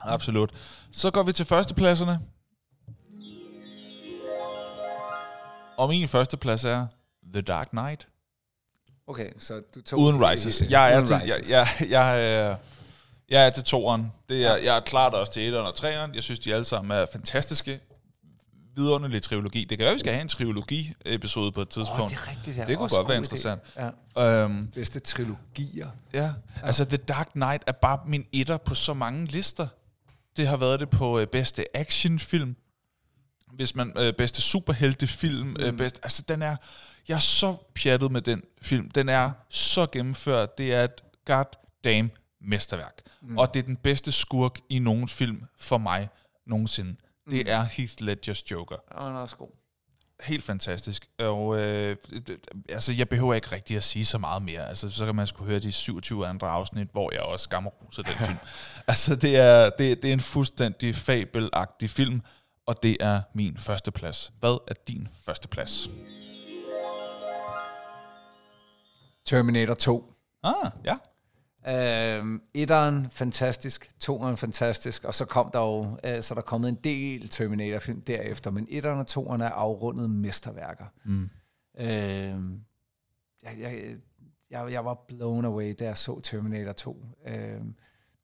[SPEAKER 2] Absolut. Så går vi til førstepladserne. Og min førsteplads er The Dark Knight.
[SPEAKER 1] Okay, så du tog...
[SPEAKER 2] Uden Rises. Jeg er, til, jeg, jeg, jeg, er- jeg er til toeren. Det er, jeg er klart også til etteren og treeren. Jeg synes, de alle sammen er fantastiske. Vidunderlig trilogi. Det kan være, vi skal have en trilogi-episode på et tidspunkt.
[SPEAKER 1] det er rigtigt. Det,
[SPEAKER 2] Det kunne godt være interessant.
[SPEAKER 1] Ja.
[SPEAKER 2] Øhm,
[SPEAKER 1] Bedste trilogier.
[SPEAKER 2] Ja, altså The Dark Knight er bare min etter på så mange lister. Det har været det på øh, bedste actionfilm, hvis man øh, bedste superheltefilm, mm. øh, bedst, altså den er, jeg er så pjattet med den film. Den er så gennemført. Det er et goddamn mesterværk. Mm. Og det er den bedste skurk i nogen film for mig nogensinde. Det er Heath Ledgers Joker
[SPEAKER 1] Og den er også god.
[SPEAKER 2] helt fantastisk. Og øh, altså, jeg behøver ikke rigtig at sige så meget mere. Altså, så kan man skulle høre de 27 andre afsnit, hvor jeg også skammerroser den film. Altså, det er, det, det er en fuldstændig fabelagtig film, og det er min første plads. Hvad er din første plads?
[SPEAKER 1] Terminator 2.
[SPEAKER 2] Ah, ja.
[SPEAKER 1] Øhm, etteren, fantastisk. Toeren, fantastisk. Og så kom der jo, øh, så er der kommet en del Terminator-film derefter. Men etteren og toeren er afrundet mesterværker.
[SPEAKER 2] Mm.
[SPEAKER 1] Øhm, jeg, jeg, jeg, jeg var blown away, da jeg så Terminator 2. Øhm,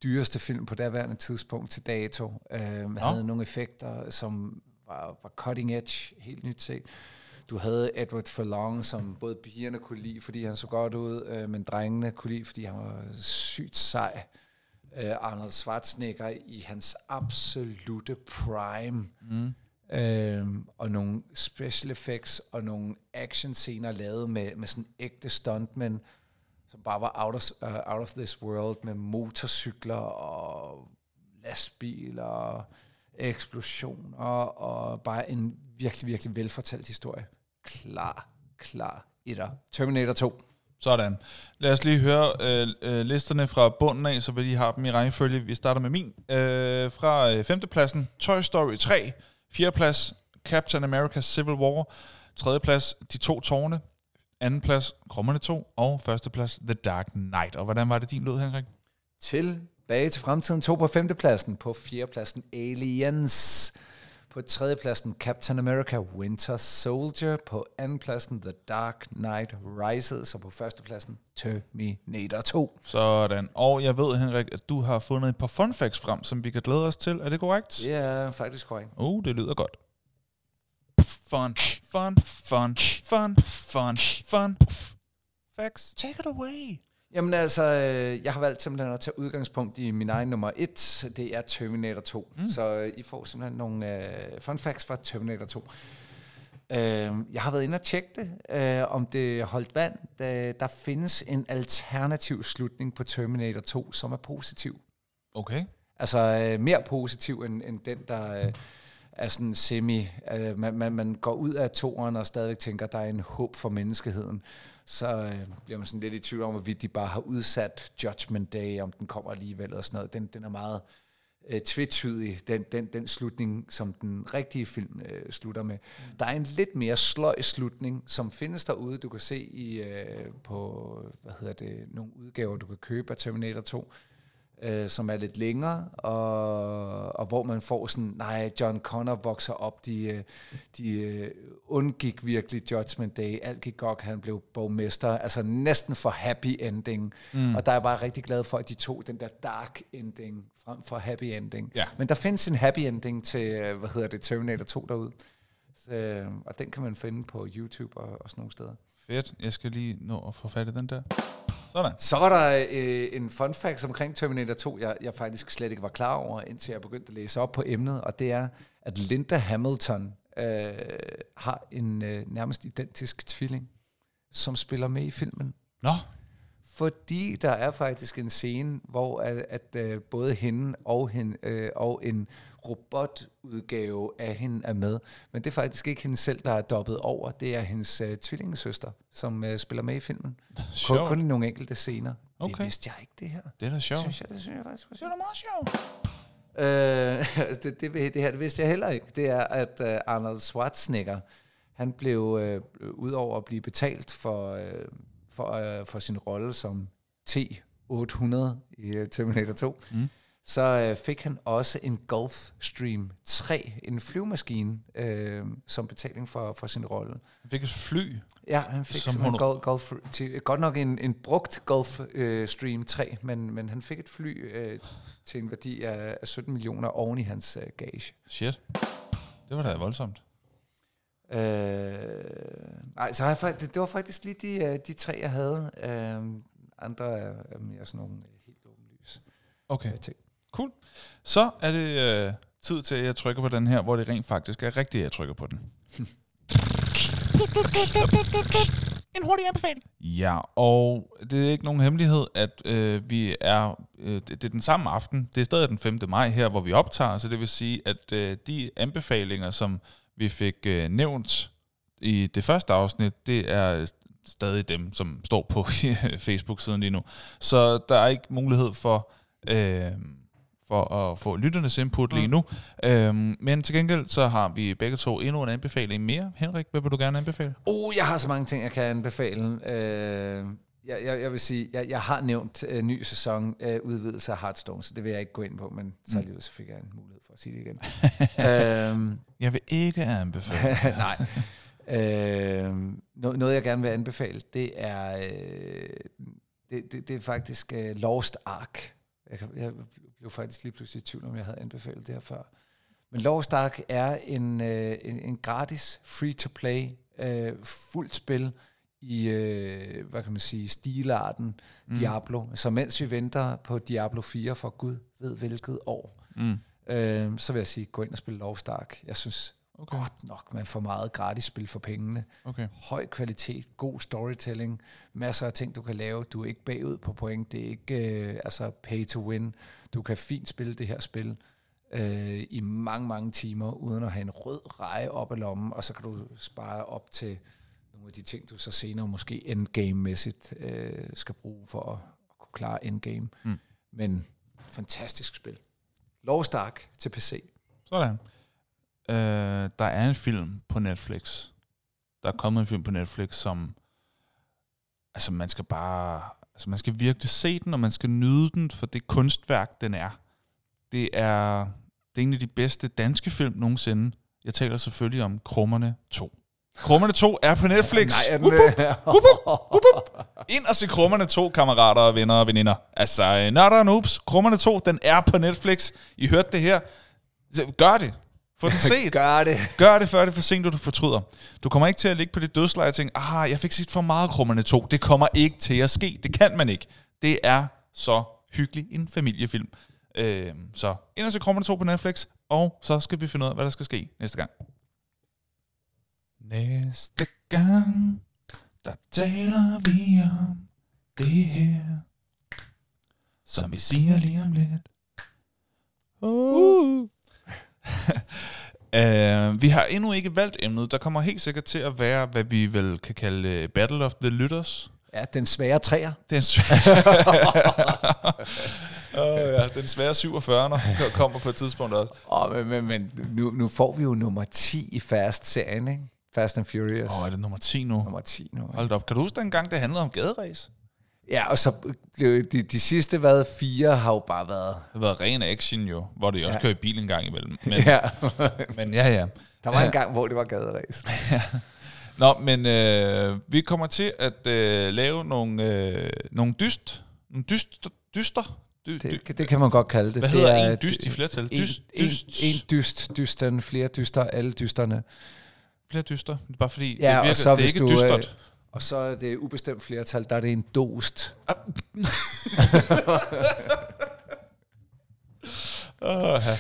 [SPEAKER 1] dyreste film på daværende tidspunkt til dato. Øhm, havde nogle effekter, som var, var cutting edge, helt nyt set. Du havde Edward Furlong, som både pigerne kunne lide, fordi han så godt ud, øh, men drengene kunne lide, fordi han var sygt sej. Øh, Arnold Schwarzenegger i hans absolute prime. Mm. Øhm, og nogle special effects og nogle action scener lavet med, med sådan ægte stuntmen, som bare var out of, uh, out of this world med motorcykler og lastbiler og eksplosioner og bare en virkelig, virkelig velfortalt historie. Klar, klar etter. Terminator 2.
[SPEAKER 2] Sådan. Lad os lige høre øh, øh, listerne fra bunden af, så vi lige har dem i rækkefølge. Vi starter med min. Øh, fra øh, femtepladsen, Toy Story 3. Fjerdeplads, Captain America Civil War. Tredjeplads, De to tårne. Andenplads, Krummerne 2. Og førsteplads, The Dark Knight. Og hvordan var det din lød, Henrik?
[SPEAKER 1] Tilbage til fremtiden. To på femtepladsen. På fjerdepladsen Aliens. På tredjepladsen Captain America Winter Soldier. På andenpladsen The Dark Knight Rises. Og på førstepladsen Terminator 2.
[SPEAKER 2] Sådan. Og jeg ved, Henrik, at du har fundet et par fun facts frem, som vi kan glæde os til. Er det korrekt?
[SPEAKER 1] Det er faktisk korrekt.
[SPEAKER 2] Oh, det lyder godt. Fun, fun, fun, fun, fun, fun. facts. Take it away.
[SPEAKER 1] Jamen altså, øh, jeg har valgt simpelthen at tage udgangspunkt i min egen nummer et. Det er Terminator 2. Mm. Så øh, I får simpelthen nogle øh, fun facts fra Terminator 2. Øh, jeg har været inde og tjekke det, øh, om det holdt vand. Der, der findes en alternativ slutning på Terminator 2, som er positiv.
[SPEAKER 2] Okay.
[SPEAKER 1] Altså øh, mere positiv end, end den, der øh, er sådan semi... Øh, man, man, man går ud af toeren og stadigvæk tænker, der er en håb for menneskeheden. Så øh, bliver man sådan lidt i tvivl om, hvorvidt de bare har udsat Judgment Day, om den kommer alligevel og sådan noget. Den, den er meget øh, tvetydig, den, den, den slutning, som den rigtige film øh, slutter med. Mm. Der er en lidt mere sløj slutning, som findes derude. Du kan se i øh, på, hvad hedder det, nogle udgaver, du kan købe af Terminator 2, øh, som er lidt længere, og, og hvor man får sådan, nej, John Connor vokser op, de, øh, de øh, undgik virkelig Judgment Day, alt gik godt, han blev borgmester, altså næsten for happy ending, mm. og der er jeg bare rigtig glad for, at de tog den der dark ending frem for happy ending.
[SPEAKER 2] Ja.
[SPEAKER 1] Men der findes en happy ending til, øh, hvad hedder det, Terminator 2 derude, så, øh, og den kan man finde på YouTube og, og sådan nogle steder.
[SPEAKER 2] Fedt. Jeg skal lige nå at få fat i den der. Sådan.
[SPEAKER 1] Så var der øh, en fun fact omkring Terminator 2, jeg, jeg faktisk slet ikke var klar over, indtil jeg begyndte at læse op på emnet, og det er, at Linda Hamilton øh, har en øh, nærmest identisk tvilling, som spiller med i filmen.
[SPEAKER 2] Nå,
[SPEAKER 1] Fordi der er faktisk en scene, hvor at, at øh, både hende og, hende, øh, og en robotudgave af hende er med. Men det er faktisk ikke hende selv, der er dobbet over. Det er hendes øh, tvillingesøster, som øh, spiller med i filmen. Kun,
[SPEAKER 2] sjovt.
[SPEAKER 1] kun i nogle enkelte scener.
[SPEAKER 2] Okay.
[SPEAKER 1] Det vidste jeg ikke, det her.
[SPEAKER 2] Det er da sjovt.
[SPEAKER 1] Synes jeg, det synes jeg faktisk
[SPEAKER 2] Det er da meget sjovt.
[SPEAKER 1] Øh, det, det, det her det vidste jeg heller ikke. Det er, at uh, Arnold Schwarzenegger, han blev, uh, udover at blive betalt for, uh, for, uh, for sin rolle som T-800 i uh, Terminator 2, mm. Så uh, fik han også en Gulfstream 3, en flyvemaskine, uh, som betaling for, for sin rolle.
[SPEAKER 2] Han fik et fly.
[SPEAKER 1] Ja, han fik
[SPEAKER 2] Som
[SPEAKER 1] en Gulf, Gulf, til, godt nok en, en brugt Gulfstream 3, men, men han fik et fly øh, til en værdi af, af 17 millioner oven i hans øh, gage.
[SPEAKER 2] Shit. Det var da voldsomt.
[SPEAKER 1] Øh, nej, så har jeg, det, det var faktisk lige de, øh, de tre, jeg havde. Øh, andre er, er mere sådan nogle øh, helt åbenlyse
[SPEAKER 2] Okay,
[SPEAKER 1] øh, ting.
[SPEAKER 2] Cool. Så er det øh, tid til, at jeg trykker på den her, hvor det rent faktisk er rigtigt, at jeg trykker på den. En hurtig anbefaling. Ja, og det er ikke nogen hemmelighed, at øh, vi er, øh, det, det er den samme aften. Det er stadig den 5. maj her, hvor vi optager, så det vil sige, at øh, de anbefalinger, som vi fik øh, nævnt i det første afsnit, det er stadig dem, som står på Facebook-siden lige nu. Så der er ikke mulighed for, øh, for at få lytternes input lige nu. Øhm, men til gengæld så har vi begge to endnu en anbefaling mere. Henrik, hvad vil du gerne anbefale?
[SPEAKER 1] Oh, jeg har så mange ting, jeg kan anbefale. Øh, jeg, jeg, jeg vil sige, jeg, jeg har nævnt øh, ny sæson øh, udvidelse af Hearthstone, så det vil jeg ikke gå ind på, men så alligevel så fik jeg en mulighed for at sige det igen. øhm,
[SPEAKER 2] Jeg vil ikke anbefale.
[SPEAKER 1] Nej. Øh, no- noget, jeg gerne vil anbefale, det er, øh, det, det, det er faktisk øh, Lost Ark. Jeg, jeg blev faktisk lige pludselig i tvivl, om jeg havde anbefalet det her før. Men Lost Ark er en, øh, en, en gratis, free-to-play, øh, fuldt spil i, øh, hvad kan man sige, stilarten mm. Diablo. Så mens vi venter på Diablo 4 for Gud ved hvilket år,
[SPEAKER 2] Mm.
[SPEAKER 1] øh, så vil jeg sige, gå ind og spille Lost Ark. Jeg synes
[SPEAKER 2] Okay.
[SPEAKER 1] godt nok, man får meget gratis spil for pengene.
[SPEAKER 2] Okay.
[SPEAKER 1] Høj kvalitet, god storytelling, masser af ting, du kan lave. Du er ikke bagud på point, det er ikke øh, altså pay to win. Du kan fint spille det her spil øh, i mange, mange timer, uden at have en rød reje op ad lommen, og så kan du spare op til nogle af de ting, du så senere måske endgame-mæssigt øh, skal bruge for at, at kunne klare endgame.
[SPEAKER 2] Mm.
[SPEAKER 1] Men fantastisk spil. Lost Ark til PC.
[SPEAKER 2] Sådan. Øh, der er en film på Netflix. Der er kommet en film på Netflix, som... Altså, man skal bare... Altså, man skal virkelig se den, og man skal nyde den, for det kunstværk, den er. Det er, det er en af de bedste danske film nogensinde. Jeg taler selvfølgelig om Krummerne 2. Krummerne 2 er på Netflix.
[SPEAKER 1] Nej, er den,
[SPEAKER 2] Wup, wup.
[SPEAKER 1] øh,
[SPEAKER 2] Ind og se Krummerne 2, kammerater og venner og veninder. Altså, øh, Nørder og Noobs, Krummerne 2, den er på Netflix. I hørte det her. Gør det. Få den set.
[SPEAKER 1] Gør det.
[SPEAKER 2] Gør det, før det er for sent, og du fortryder. Du kommer ikke til at ligge på dit dødsleje og tænke, ah, jeg fik set for meget krummerne to. Det kommer ikke til at ske. Det kan man ikke. Det er så hyggelig en familiefilm. Øh, så ind og se krummerne to på Netflix, og så skal vi finde ud af, hvad der skal ske næste gang. Næste gang, der taler vi om det her, som vi siger lige om lidt. Uh. Uh, vi har endnu ikke valgt emnet. Der kommer helt sikkert til at være, hvad vi vel kan kalde øh, Battle of the Lytters.
[SPEAKER 1] Ja, den svære træer.
[SPEAKER 2] Den svære... oh, ja, den svære 47 kommer på et tidspunkt også.
[SPEAKER 1] Oh, men men, men nu, nu får vi jo nummer 10 i Fast-serien, ikke? Fast and Furious.
[SPEAKER 2] Åh, oh, er det nummer 10 nu?
[SPEAKER 1] Nummer 10 nu.
[SPEAKER 2] Hold op. Kan du huske den gang, det handlede om gaderæs?
[SPEAKER 1] Ja, og så de, de, de sidste, hvad, fire har jo bare været...
[SPEAKER 2] Det har været ren action jo, hvor de også
[SPEAKER 1] Ja.
[SPEAKER 2] kører i bil en gang imellem. Men,
[SPEAKER 1] Ja.
[SPEAKER 2] men ja, ja.
[SPEAKER 1] Der var en gang, hvor det var gaderæs.
[SPEAKER 2] Nå, men øh, vi kommer til at øh, lave nogle, øh, nogle dyst, nogle dyst, dyster. Dy, dy,
[SPEAKER 1] Det, det kan man godt kalde det.
[SPEAKER 2] hvad
[SPEAKER 1] det
[SPEAKER 2] hedder
[SPEAKER 1] er
[SPEAKER 2] en dyst i flertal?
[SPEAKER 1] En,
[SPEAKER 2] Dyst,
[SPEAKER 1] en,
[SPEAKER 2] dyst,
[SPEAKER 1] en dyst, dysten, flere dyster, alle dysterne.
[SPEAKER 2] flere dyster. Det er Bare fordi,
[SPEAKER 1] Ja,
[SPEAKER 2] det,
[SPEAKER 1] og
[SPEAKER 2] virker,
[SPEAKER 1] så
[SPEAKER 2] det er ikke
[SPEAKER 1] du,
[SPEAKER 2] dystert.
[SPEAKER 1] øh, Og så er det ubestemt flertal, der er det en dost.
[SPEAKER 2] Oh, ja.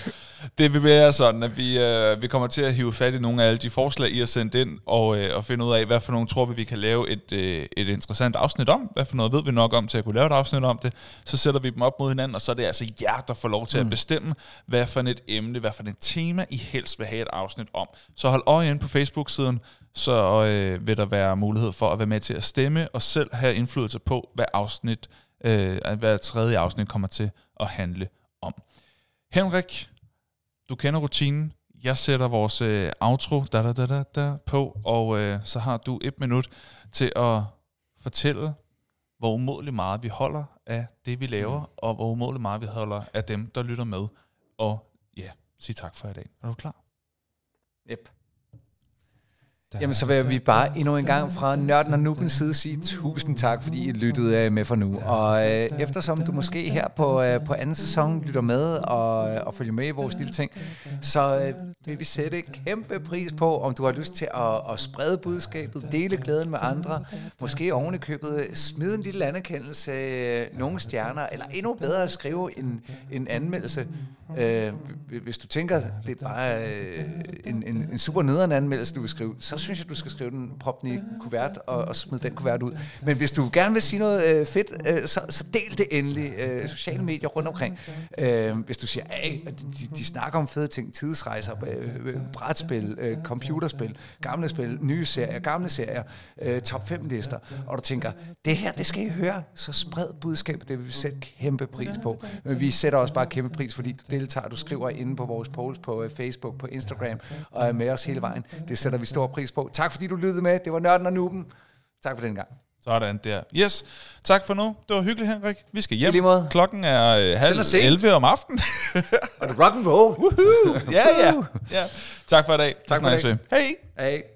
[SPEAKER 2] Det vil være sådan, at vi, øh, vi kommer til at hive fat i nogle af alle de forslag, I har sendt ind, og, øh, og finde ud af, hvad for nogle tror vi, vi kan lave et, øh, et interessant afsnit om. Hvad for noget ved vi nok om til at kunne lave et afsnit om det. Så sætter vi dem op mod hinanden, og så er det altså jer, der får lov til at bestemme, hvad for et emne, hvad for et tema, I helst vil have et afsnit om. Så hold øje inde på Facebook-siden, så øh, vil der være mulighed for at være med til at stemme, og selv have indflydelse på, hvad afsnit, øh, hvad tredje afsnit kommer til at handle om. Henrik, du kender rutinen. Jeg sætter vores øh, outro da, da, da, da, da, på, og øh, så har du et minut til at fortælle, hvor umådeligt meget vi holder af det, vi laver, og hvor umådeligt meget vi holder af dem, der lytter med. Og ja, sig tak for i dag. Er du klar?
[SPEAKER 1] Yep. Jamen, så vil vi bare endnu en gang fra Nørden og Nubens side sige tusind tak, fordi I lyttede øh, med for nu. Og øh, eftersom du måske her på, øh, på anden sæson lytter med og, øh, og følger med i vores lille ting, så øh, vil vi sætte kæmpe pris på, om du har lyst til at, at sprede budskabet, dele glæden med andre, måske oven i købet smide en lille anerkendelse, øh, nogle stjerner, eller endnu bedre at skrive en, en anmeldelse. Øh, hvis du tænker, det er bare øh, en, en, en super nederen anmeldelse, du vil skrive, så synes jeg, du skal skrive den, prop den i kuvert og, og smide den kuvert ud. Men hvis du gerne vil sige noget øh, fedt, øh, så, så del det endelig. Øh, sociale medier rundt omkring. Øh, hvis du siger, at de, de snakker om fede ting, tidsrejser, øh, øh, brætspil, øh, computerspil, gamle spil, nye serier, gamle serier, øh, top 5 lister, og du tænker, det her, det skal I høre, så spred budskabet, det vil vi sætte kæmpe pris på. Men vi sætter også bare kæmpe pris, fordi du deltager, du skriver inde på vores polls på øh, Facebook, på Instagram, og er med os hele vejen. Det sætter vi stor pris på. Tak fordi du lyttede med. Det var Nørden og Nuben. Tak for den gang.
[SPEAKER 2] Sådan der. Yes. Tak for nu. Det var hyggeligt, Henrik. Vi skal hjem. Klokken er øh, halv
[SPEAKER 1] er sent.
[SPEAKER 2] 11 om aftenen.
[SPEAKER 1] Og det rock and roll.
[SPEAKER 2] ja, ja, ja. Tak for i dag.
[SPEAKER 1] Tak for i dag.
[SPEAKER 2] Hej.
[SPEAKER 1] Hey.